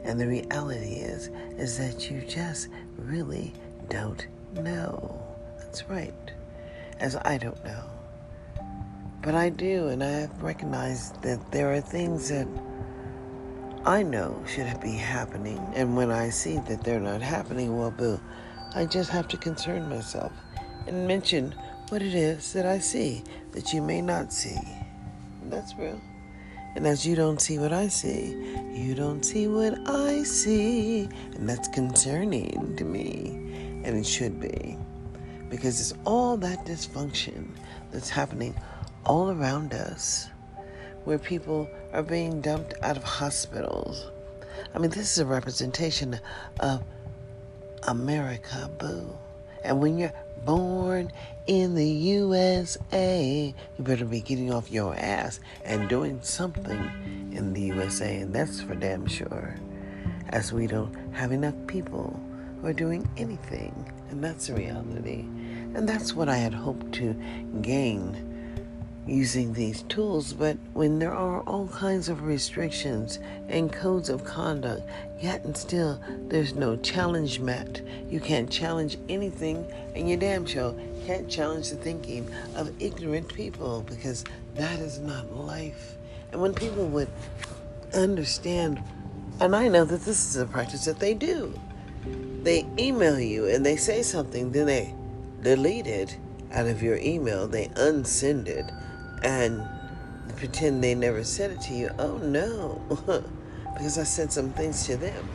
And the reality is is that you just really don't know. That's right. As I don't know. But I do, and I have recognized that there are things that I know should be happening. And when I see that they're not happening, well, boo, I just have to concern myself and mention what it is that I see that you may not see. That's real. And as you don't see what I see, you don't see what I see. And that's concerning to me. And it should be. Because it's all that dysfunction that's happening all around us where people are being dumped out of hospitals. I mean, this is a representation of America, boo. And when you're born in the USA, you better be getting off your ass and doing something in the USA, and that's for damn sure. As we don't have enough people are doing anything, and that's a reality. And that's what I had hoped to gain using these tools, but when there are all kinds of restrictions and codes of conduct, yet and still there's no challenge met. You can't challenge anything, and you damn sure can't challenge the thinking of ignorant people because that is not life. And when people would understand, and I know that this is a practice that they do, they email you and they say something, then they delete it out of your email, they unsend it and pretend they never said it to you. Oh no, because I said some things to them.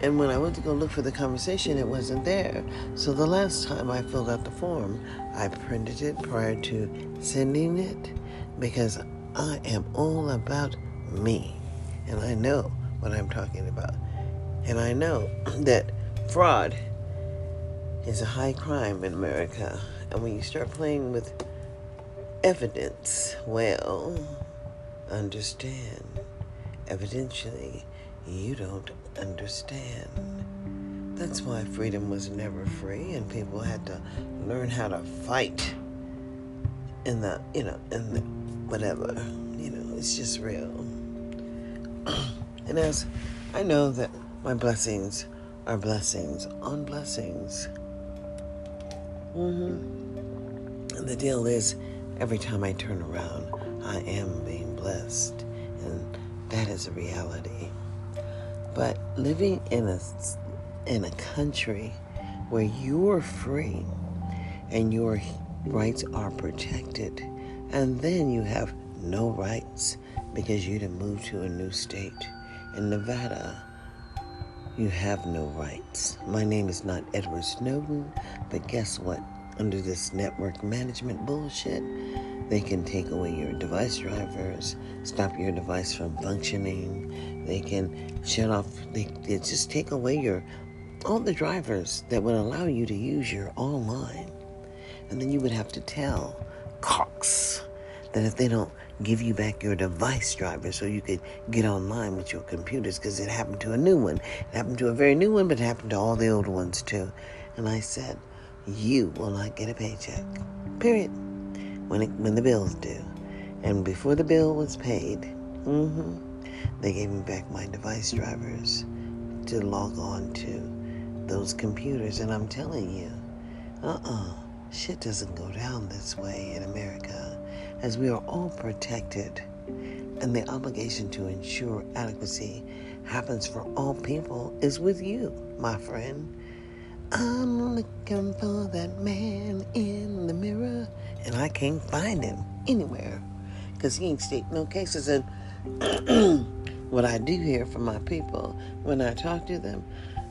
And when I went to go look for the conversation, it wasn't there. So the last time I filled out the form, I printed it prior to sending it because I am all about me. And I know what I'm talking about. And I know that fraud is a high crime in America. And when you start playing with evidence, well, understand. Evidentially, you don't understand. That's why freedom was never free, and people had to learn how to fight in the, you know, in the whatever. You know, it's just real. and as I know that my blessings are blessings on blessings. Mm-hmm. And the deal is, every time I turn around, I am being blessed. And that is a reality. But living in a, in a country where you're free and your rights are protected, and then you have no rights because you didn't move to a new state. In Nevada, you have no rights. My name is not Edward Snowden, but guess what? under this network management bullshit. They can take away your device drivers, stop your device from functioning. They can shut off, they, they just take away your all the drivers that would allow you to use your online. And then you would have to tell Cox that if they don't give you back your device driver so you could get online with your computers, because it happened to a new one. It happened to a very new one, but it happened to all the old ones too. And I said, you will not get a paycheck. Period. When it, when the bill's due, and before the bill was paid, mm-hmm, they gave me back my device drivers to log on to those computers, and I'm telling you, uh-uh, shit doesn't go down this way in America, as we are all protected, and the obligation to ensure adequacy happens for all people is with you, my friend. I'm looking for that man in the mirror, and I can't find him anywhere because he ain't state no cases. And what I do hear from my people when I talk to them,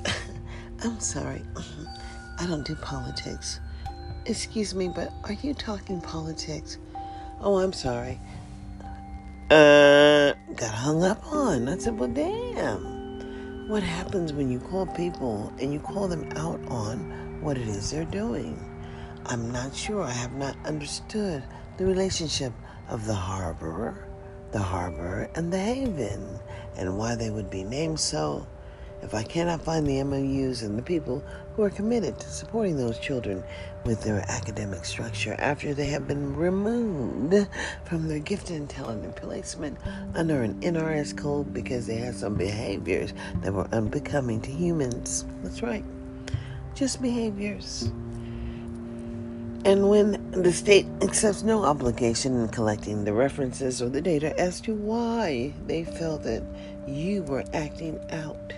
I'm sorry, I don't do politics. Excuse me, but are you talking politics? Oh, I'm sorry. Uh, got hung up on. I said, well, damn. What happens when you call people and you call them out on what it is they're doing? I'm not sure. I have not understood the relationship of the harborer, the harbor, and the haven, and why they would be named so. If I cannot find the MOUs and the people who are committed to supporting those children with their academic structure after they have been removed from their gifted and talented placement under an NRS code because they had some behaviors that were unbecoming to humans. That's right, just behaviors. And when the state accepts no obligation in collecting the references or the data as to why they felt that you were acting out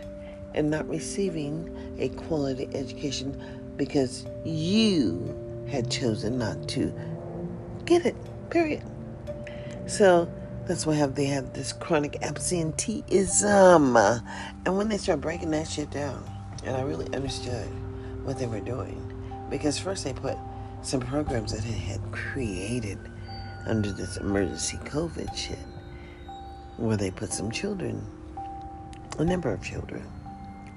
and not receiving a quality education because you had chosen not to get it, period. So that's why have, they have this chronic absenteeism. And when they start breaking that shit down, and I really understood what they were doing, because first they put some programs that they had created under this emergency COVID shit, where they put some children, a number of children,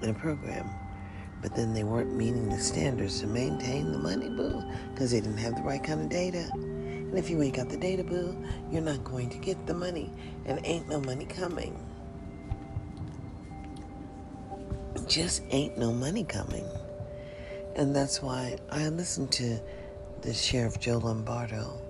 in a program. But then they weren't meeting the standards to maintain the money, boo, because they didn't have the right kind of data. And if you ain't got the data, boo, you're not going to get the money, and ain't no money coming. Just ain't no money coming. And that's why I listened to the Sheriff Joe Lombardo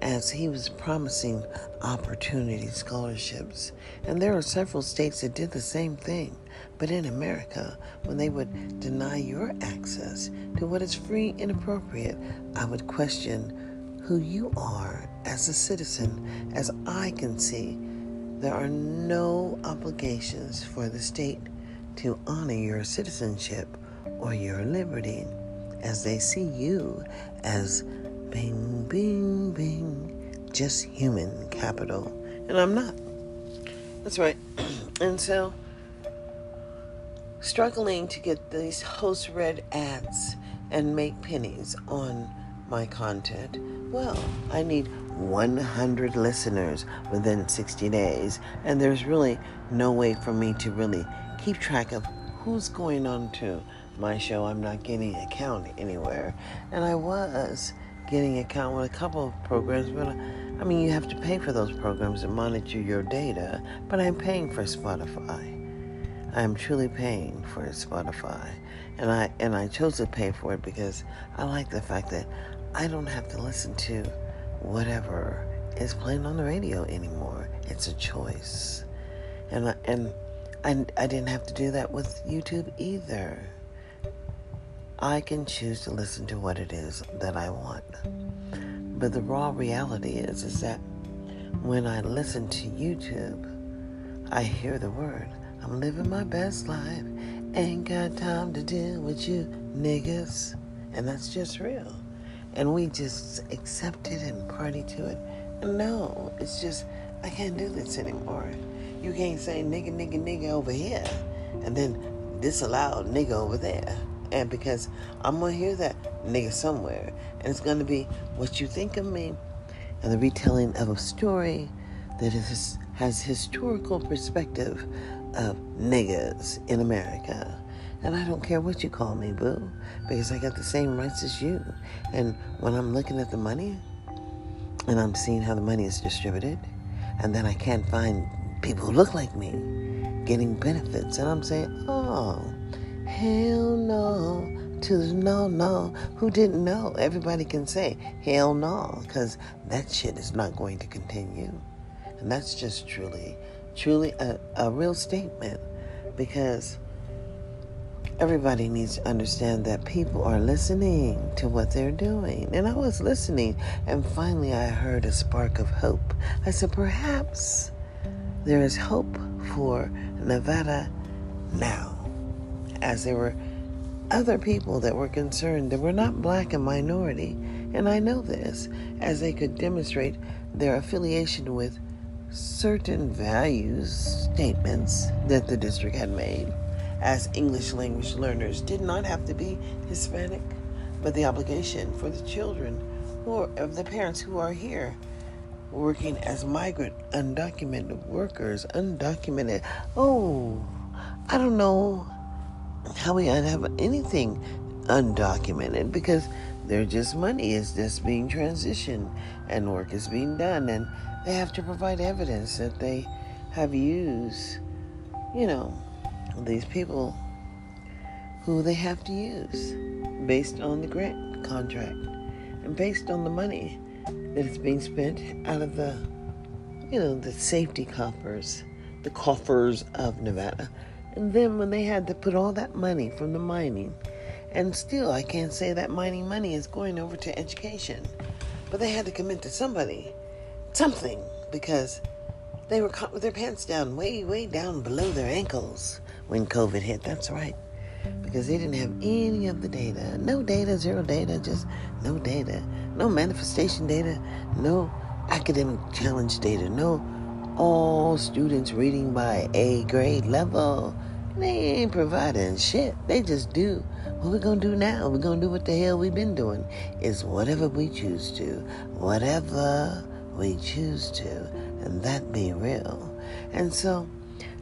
as he was promising opportunity scholarships. And there are several states that did the same thing. But in America, when they would deny your access to what is free and appropriate, I would question who you are as a citizen. As I can see, there are no obligations for the state to honor your citizenship or your liberty as they see you as bing, bing, bing, just human capital. And I'm not. That's right. And so, struggling to get these host read ads and make pennies on my content. Well, I need 100 listeners within 60 days, and there's really no way for me to really keep track of who's going on to my show. I'm not getting a count anywhere, and I was getting a count with a couple of programs, but I mean, you have to pay for those programs and monitor your data. But I'm paying for Spotify. I am truly paying for Spotify, and I and I chose to pay for it because I like the fact that I don't have to listen to whatever is playing on the radio anymore. It's a choice, and I, and I, I didn't have to do that with YouTube either. I can choose to listen to what it is that I want. But the raw reality is is that when I listen to YouTube, I hear the word. I'm living my best life. Ain't got time to deal with you niggas. And that's just real. And we just accept it and party to it. No, it's just, I can't do this anymore. You can't say nigga, nigga, nigga over here and then disallow nigga over there and because I'm gonna hear that nigga somewhere, and it's gonna be what you think of me, and the retelling of a story that is, has historical perspective of niggas in America. And I don't care what you call me, boo, because I got the same rights as you. And when I'm looking at the money, and I'm seeing how the money is distributed, and then I can't find people who look like me getting benefits, and I'm saying, oh, Hell no to the no, no. Who didn't know? Everybody can say hell no because that shit is not going to continue. And that's just truly, truly a, a real statement because everybody needs to understand that people are listening to what they're doing. And I was listening, and finally I heard a spark of hope. I said, perhaps there is hope for Nevada now as there were other people that were concerned that were not black and minority, and I know this, as they could demonstrate their affiliation with certain values statements that the district had made, as English language learners did not have to be Hispanic, but the obligation for the children or of the parents who are here working as migrant undocumented workers, undocumented. Oh, I don't know how we have anything undocumented because they're just money is just being transitioned and work is being done and they have to provide evidence that they have used, you know, these people who they have to use based on the grant contract and based on the money that is being spent out of the, you know, the safety coffers, the coffers of Nevada. And then when they had to put all that money from the mining, and still I can't say that mining money is going over to education, but they had to commit to somebody, something, because they were caught with their pants down, way, way down below their ankles when COVID hit. That's right. Because they didn't have any of the data. No data, zero data, just no data. No manifestation data, no academic challenge data, no all students reading by A grade level. They ain't providing shit. They just do what we're gonna do now. We're gonna do what the hell we've been doing. Is whatever we choose to. Whatever we choose to. And that be real. And so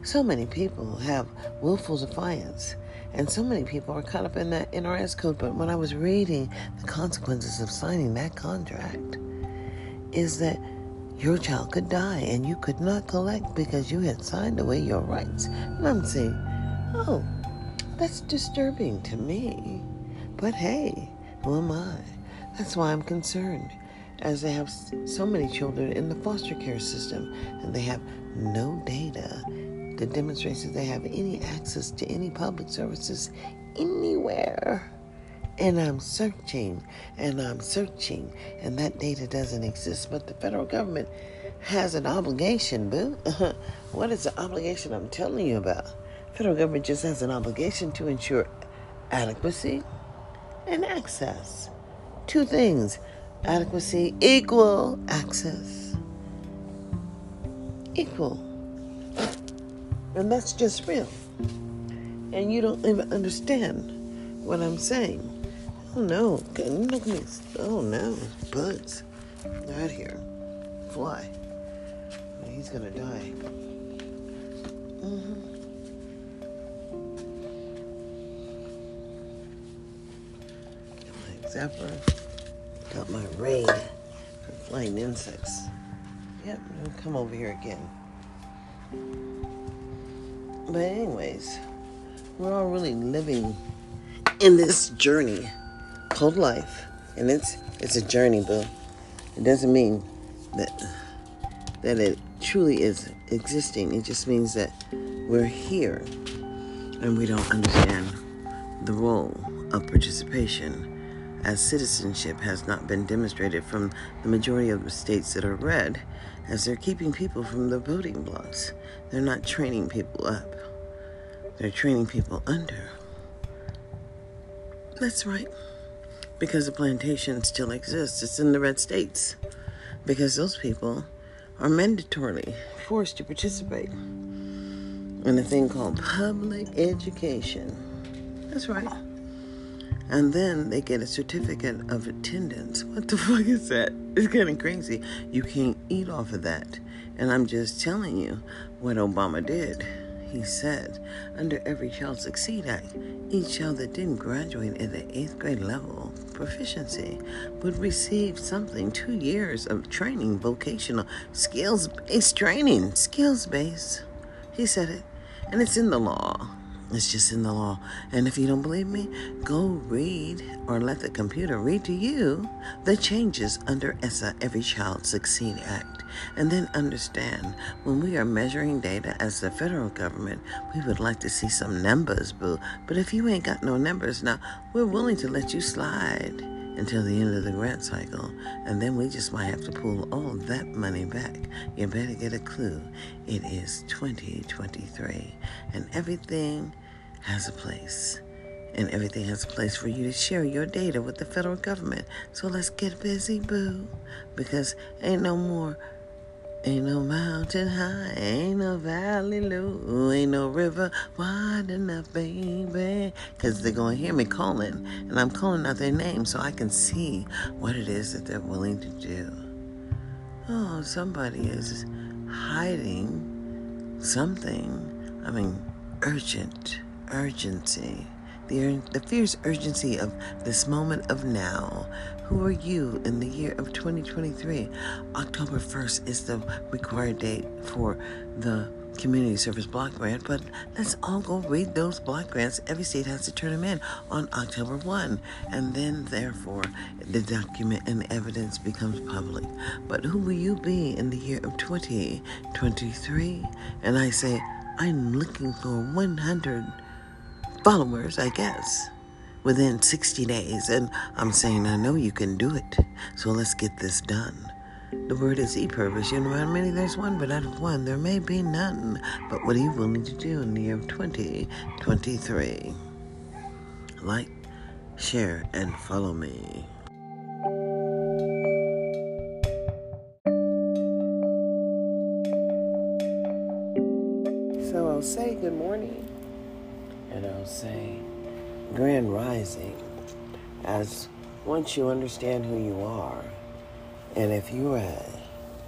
so many people have willful defiance. And so many people are caught up in that NRS code. But when I was reading the consequences of signing that contract, is that your child could die and you could not collect because you had signed away your rights. And I'm saying, oh, that's disturbing to me. But hey, who am I? That's why I'm concerned, as they have so many children in the foster care system and they have no data that demonstrates that they have any access to any public services anywhere. And I'm searching and I'm searching, and that data doesn't exist. But the federal government has an obligation, boo. what is the obligation I'm telling you about? Federal government just has an obligation to ensure adequacy and access. Two things adequacy, equal access. Equal and that's just real. And you don't even understand what I'm saying. Oh no, look at. Oh no, bugs. Out here. Fly. He's gonna die. Mm-hmm. Zapper. Got my raid for flying insects. Yep, come over here again. But anyways, we're all really living in this journey called life, and it's it's a journey, boo. It doesn't mean that that it truly is existing. It just means that we're here, and we don't understand the role of participation as citizenship has not been demonstrated from the majority of the states that are red, as they're keeping people from the voting blocks. They're not training people up, they're training people under. That's right. Because the plantation still exists, it's in the red states. Because those people are mandatorily forced to participate in a thing called public education. That's right and then they get a certificate of attendance. What the fuck is that? It's kind of crazy. You can't eat off of that. And I'm just telling you what Obama did. He said, under every Child Succeed Act, each child that didn't graduate at the eighth grade level proficiency would receive something two years of training, vocational, skills based training, skills based. He said it, and it's in the law. It's just in the law. And if you don't believe me, go read or let the computer read to you the changes under ESSA, Every Child Succeed Act. And then understand when we are measuring data as the federal government, we would like to see some numbers, boo. But if you ain't got no numbers now, we're willing to let you slide until the end of the grant cycle, and then we just might have to pull all that money back. You better get a clue. It is 2023, and everything has a place. And everything has a place for you to share your data with the federal government. So let's get busy, boo. Because ain't no more, ain't no mountain high, ain't no valley low, ain't no river wide enough, baby. Because they're going to hear me calling. And I'm calling out their name so I can see what it is that they're willing to do. oh, somebody is hiding something. I mean, urgent, urgency. The, the fierce urgency of this moment of now. Who are you in the year of 2023? October 1st is the required date for the community service block grant, but let's all go read those block grants. Every state has to turn them in on October 1, and then, therefore, the document and evidence becomes public. But who will you be in the year of 2023? And I say, I'm looking for 100 followers, I guess, within 60 days. And I'm saying, I know you can do it. So let's get this done. The word is e-purpose. You know how many there's one, but out of one there may be none. But what are you willing to do in the year of 2023? Like, share, and follow me. So I'll say good morning, and I'll say grand rising, as once you understand who you are and if you're a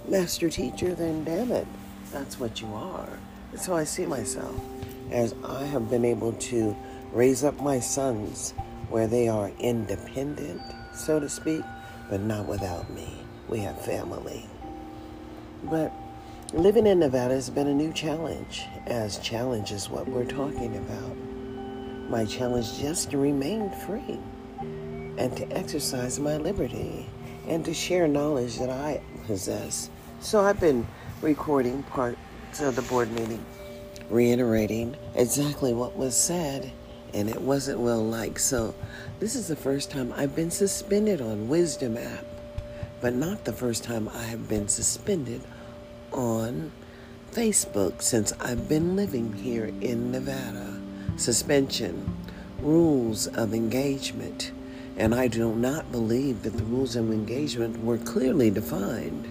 master teacher, then damn it, that's what you are. That's how I see myself. As I have been able to raise up my sons where they are independent, so to speak, but not without me. We have family. But living in Nevada has been a new challenge, as challenge is what we're talking about. My challenge just to remain free and to exercise my liberty and to share knowledge that I possess. So I've been recording parts of the board meeting, reiterating exactly what was said, and it wasn't well liked. So this is the first time I've been suspended on Wisdom app, but not the first time I have been suspended on Facebook since I've been living here in Nevada. Suspension, rules of engagement and I do not believe that the rules of engagement were clearly defined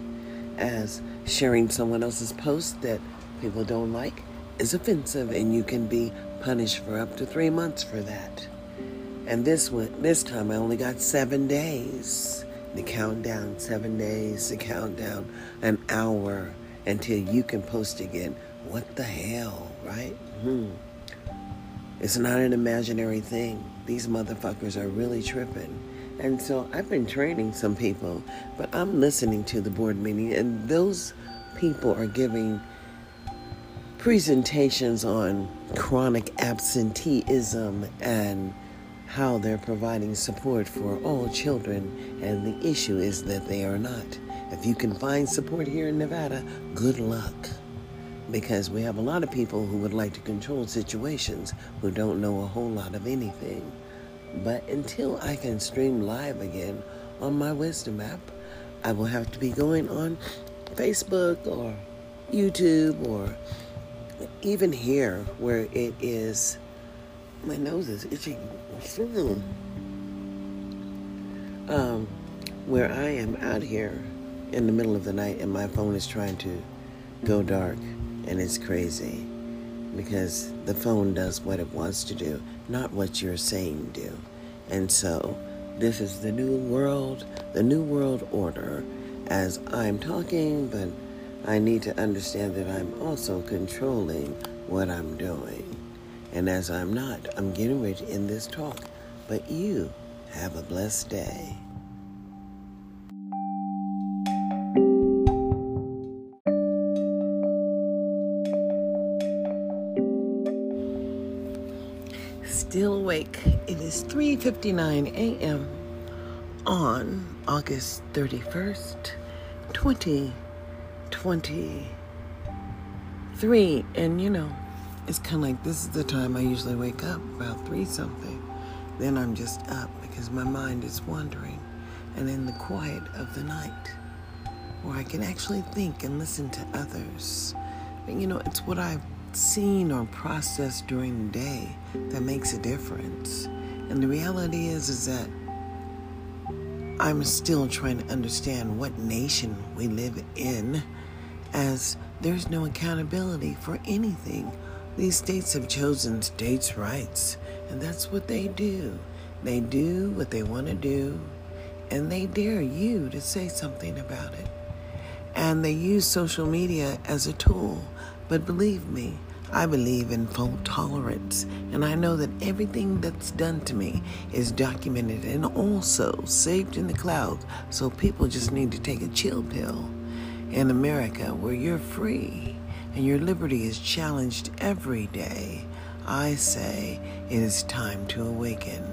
as sharing someone else's post that people don't like is offensive and you can be punished for up to three months for that. And this one, this time I only got seven days. The countdown, seven days, the countdown, an hour until you can post again. What the hell, right? Hmm. It's not an imaginary thing these motherfuckers are really tripping. And so I've been training some people, but I'm listening to the board meeting, and those people are giving presentations on chronic absenteeism and how they're providing support for all children. And the issue is that they are not. If you can find support here in Nevada, good luck because we have a lot of people who would like to control situations who don't know a whole lot of anything. But until I can stream live again on my Wisdom app, I will have to be going on Facebook or YouTube or even here where it is. My nose is itching. Um, where I am out here in the middle of the night and my phone is trying to go dark and it's crazy because the phone does what it wants to do, not what you're saying do. And so, this is the new world, the new world order as I'm talking, but I need to understand that I'm also controlling what I'm doing. And as I'm not, I'm getting rich in this talk. But you have a blessed day. 59 a.m. on August 31st, 2023. And you know, it's kind of like this is the time I usually wake up about 3 something. Then I'm just up because my mind is wandering and in the quiet of the night where I can actually think and listen to others. But you know, it's what I've seen or processed during the day that makes a difference. And the reality is is that I'm still trying to understand what nation we live in as there's no accountability for anything. These states have chosen states' rights, and that's what they do. They do what they want to do, and they dare you to say something about it. and they use social media as a tool. But believe me, I believe in full tolerance, and I know that everything that's done to me is documented and also saved in the clouds, so people just need to take a chill pill. In America, where you're free and your liberty is challenged every day, I say it is time to awaken,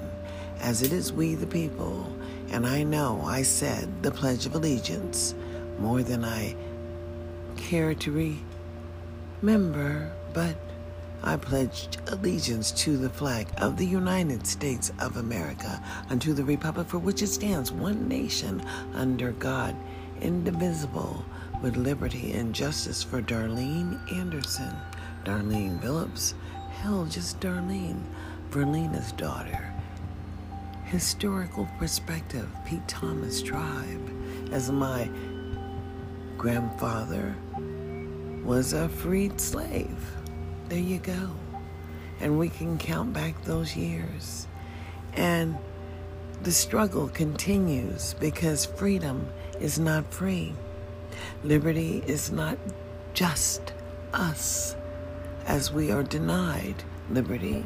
as it is we the people, and I know I said the Pledge of Allegiance more than I care to remember but I pledged allegiance to the flag of the United States of America, unto the republic for which it stands, one nation, under God, indivisible, with liberty and justice for Darlene Anderson. Darlene Phillips, hell, just Darlene, Verlena's daughter. Historical perspective, Pete Thomas tribe, as my grandfather was a freed slave. There you go. And we can count back those years. And the struggle continues because freedom is not free. Liberty is not just us, as we are denied liberty.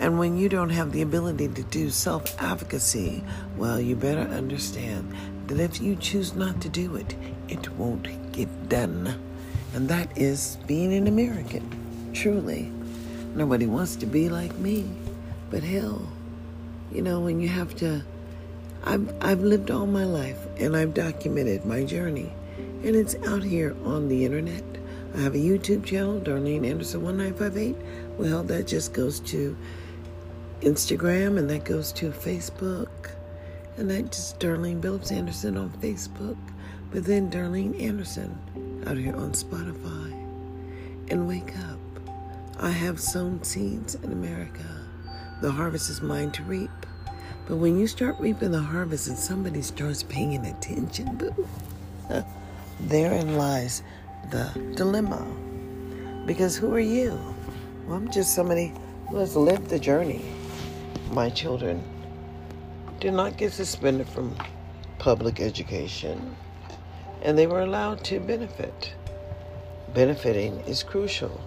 And when you don't have the ability to do self advocacy, well, you better understand that if you choose not to do it, it won't get done. And that is being an American. Truly. Nobody wants to be like me. But hell, you know, when you have to I've I've lived all my life and I've documented my journey. And it's out here on the internet. I have a YouTube channel, Darlene Anderson 1958. Well, that just goes to Instagram and that goes to Facebook. And that just Darlene Phillips Anderson on Facebook. But then Darlene Anderson out here on Spotify. And wake up. I have sown seeds in America. The harvest is mine to reap. But when you start reaping the harvest and somebody starts paying attention, boo, therein lies the dilemma. Because who are you? Well, I'm just somebody who has lived the journey. My children did not get suspended from public education, and they were allowed to benefit. Benefiting is crucial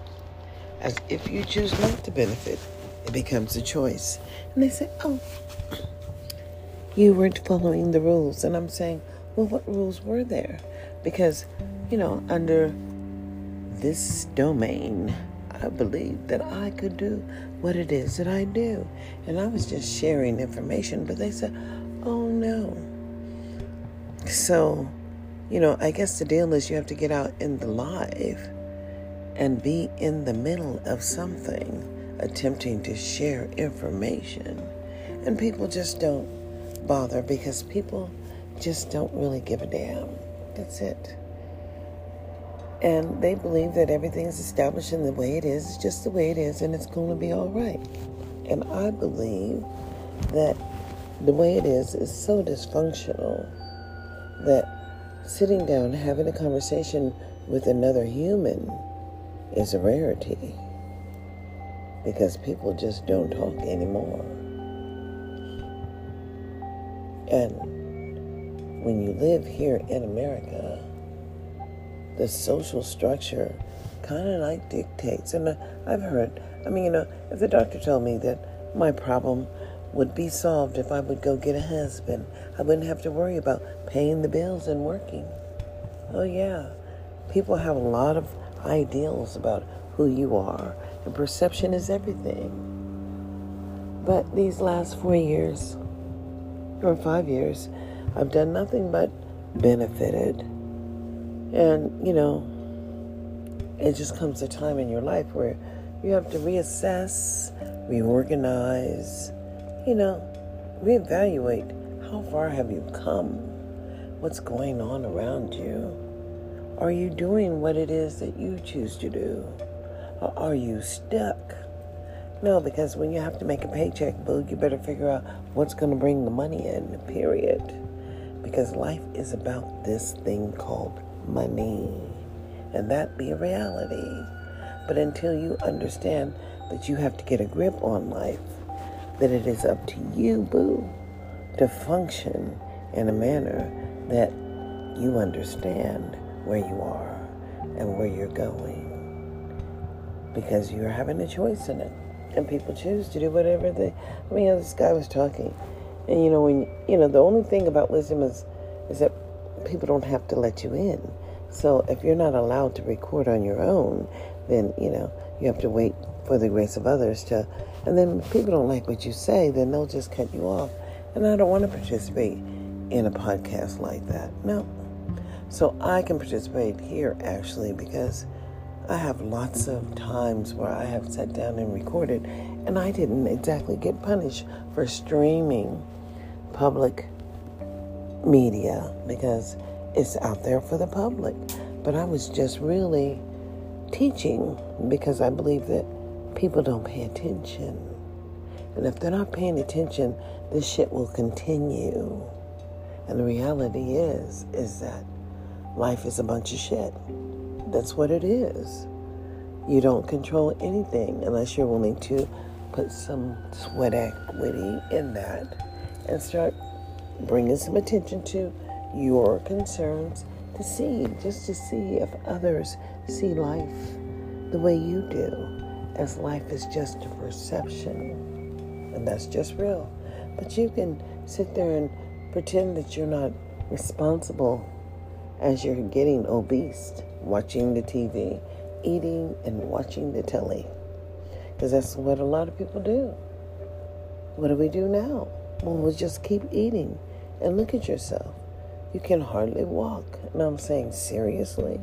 as if you choose not to benefit, it becomes a choice. And they say, oh, you weren't following the rules. And I'm saying, well, what rules were there? Because, you know, under this domain, I believe that I could do what it is that I do. And I was just sharing information, but they said, oh no. So, you know, I guess the deal is you have to get out in the live and be in the middle of something, attempting to share information. And people just don't bother because people just don't really give a damn. That's it. And they believe that everything is established in the way it is, it's just the way it is, and it's going to be all right. And I believe that the way it is is so dysfunctional that sitting down having a conversation with another human is a rarity because people just don't talk anymore. And when you live here in America, the social structure kind of like dictates. And uh, I've heard, I mean, you know, if the doctor told me that my problem would be solved if I would go get a husband, I wouldn't have to worry about paying the bills and working. Oh, yeah. People have a lot of ideals about who you are, and perception is everything. But these last four years, or five years, I've done nothing but benefited. And, you know, it just comes a time in your life where you have to reassess, reorganize, you know, reevaluate how far have you come? What's going on around you? Are you doing what it is that you choose to do? Or are you stuck? No, because when you have to make a paycheck, boo, you better figure out what's going to bring the money in, period. Because life is about this thing called money. And that be a reality. But until you understand that you have to get a grip on life, that it is up to you, boo, to function in a manner that you understand where you are and where you're going because you're having a choice in it. And people choose to do whatever they. I mean, this guy was talking, and you know, when you know, the only thing about wisdom is, is that people don't have to let you in. So if you're not allowed to record on your own, then you know you have to wait for the grace of others to. And then if people don't like what you say, then they'll just cut you off. And I don't want to participate in a podcast like that. No. So I can participate here actually because I have lots of times where I have sat down and recorded, and I didn't exactly get punished for streaming public media because it's out there for the public. But I was just really teaching because I believe that people don't pay attention. And if they're not paying attention, this shit will continue. And the reality is, is that life is a bunch of shit. That's what it is. You don't control anything unless you're willing to put some sweat equity in that and start bringing some attention to your concerns to see, just to see if others see life the way you do, as life is just a perception. And that's just real. But you can sit there and pretend that you're not responsible as you're getting obese watching the TV, eating and watching the telly. Because that's what a lot of people do. What do we do now? Well, we just keep eating and look at yourself. You can hardly walk. And I'm saying seriously.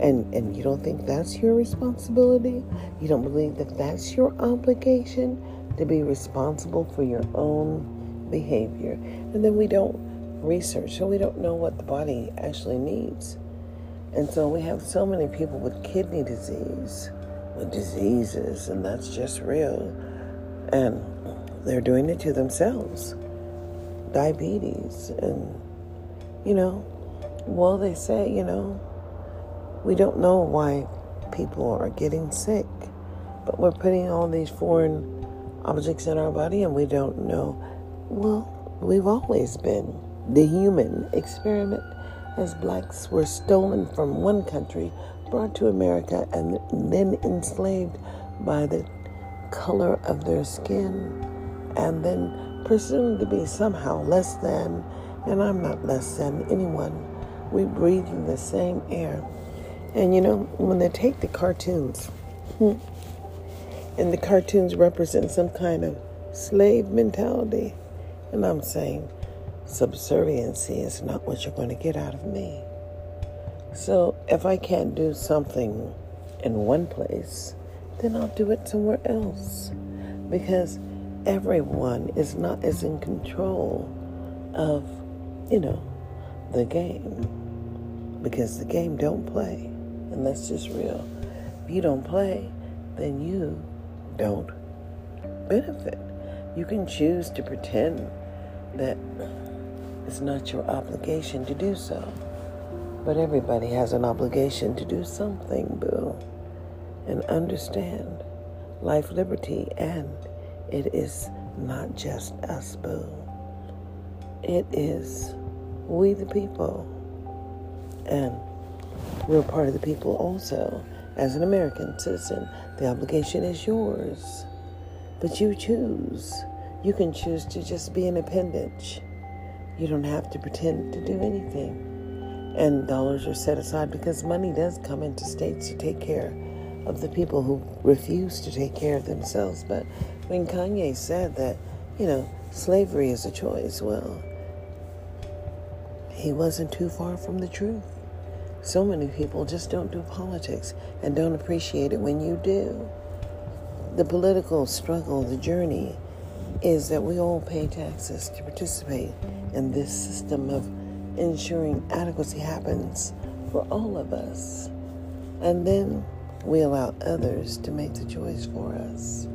And, and you don't think that's your responsibility? You don't believe that that's your obligation to be responsible for your own behavior? And then we don't research, so we don't know what the body actually needs. And so we have so many people with kidney disease, with diseases, and that's just real. And they're doing it to themselves. Diabetes, and, you know, well, they say, you know, we don't know why people are getting sick, but we're putting all these foreign objects in our body and we don't know. Well, we've always been the human experiment as blacks were stolen from one country, brought to America, and then enslaved by the color of their skin, and then presumed to be somehow less than, and I'm not less than anyone. We breathe in the same air. And you know, when they take the cartoons, and the cartoons represent some kind of slave mentality, and I'm saying, subserviency is not what you're going to get out of me. So if I can't do something in one place, then I'll do it somewhere else. Because everyone is not as in control of, you know, the game. Because the game don't play. And that's just real. If you don't play, then you don't benefit. You can choose to pretend that it's not your obligation to do so. But everybody has an obligation to do something, boo. And understand life, liberty, and it is not just us, boo. It is we, the people. And we're part of the people also. As an American citizen, the obligation is yours. But you choose. You can choose to just be independent you don't have to pretend to do anything. And dollars are set aside because money does come into states to take care of the people who refuse to take care of themselves. But when Kanye said that, you know, slavery is a choice, well, he wasn't too far from the truth. So many people just don't do politics and don't appreciate it when you do. The political struggle, the journey, is that we all pay taxes to participate in this system of ensuring adequacy happens for all of us. And then we allow others to make the choice for us.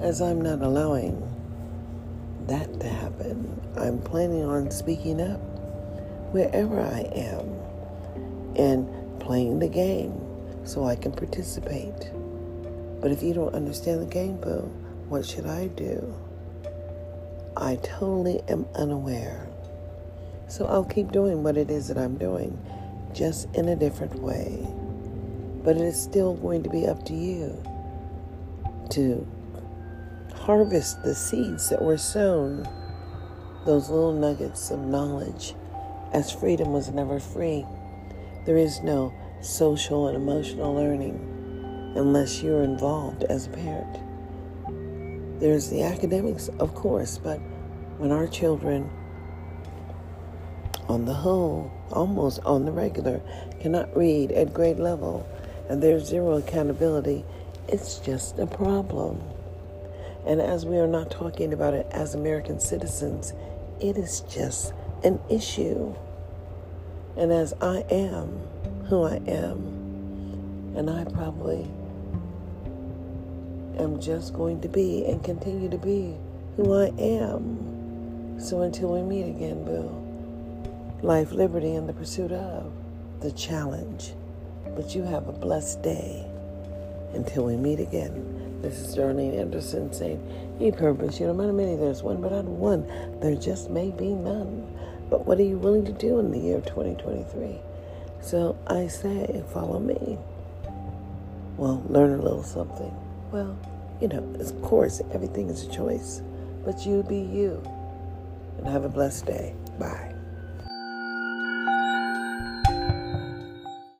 As I'm not allowing that to happen, I'm planning on speaking up wherever I am and playing the game so I can participate. But if you don't understand the game, Boo, what should I do? I totally am unaware. So I'll keep doing what it is that I'm doing just in a different way. But it is still going to be up to you to harvest the seeds that were sown, those little nuggets of knowledge, as freedom was never free. There is no social and emotional learning unless you're involved as a parent. There's the academics, of course, but when our children, on the whole, almost on the regular, cannot read at grade level and there's zero accountability, it's just a problem. And as we are not talking about it as American citizens, it is just an issue. And as I am who I am, and I probably am just going to be and continue to be who I am. So until we meet again, Bill, life, liberty, and the pursuit of the challenge. But you have a blessed day. Until we meet again, this is Darlene Anderson saying, Hey, purpose, you know, not many there's one, but of one, there just may be none. But what are you willing to do in the year 2023? So I say, follow me. Well, learn a little something. Well, you know, of course, everything is a choice, but you be you. And have a blessed day. Bye.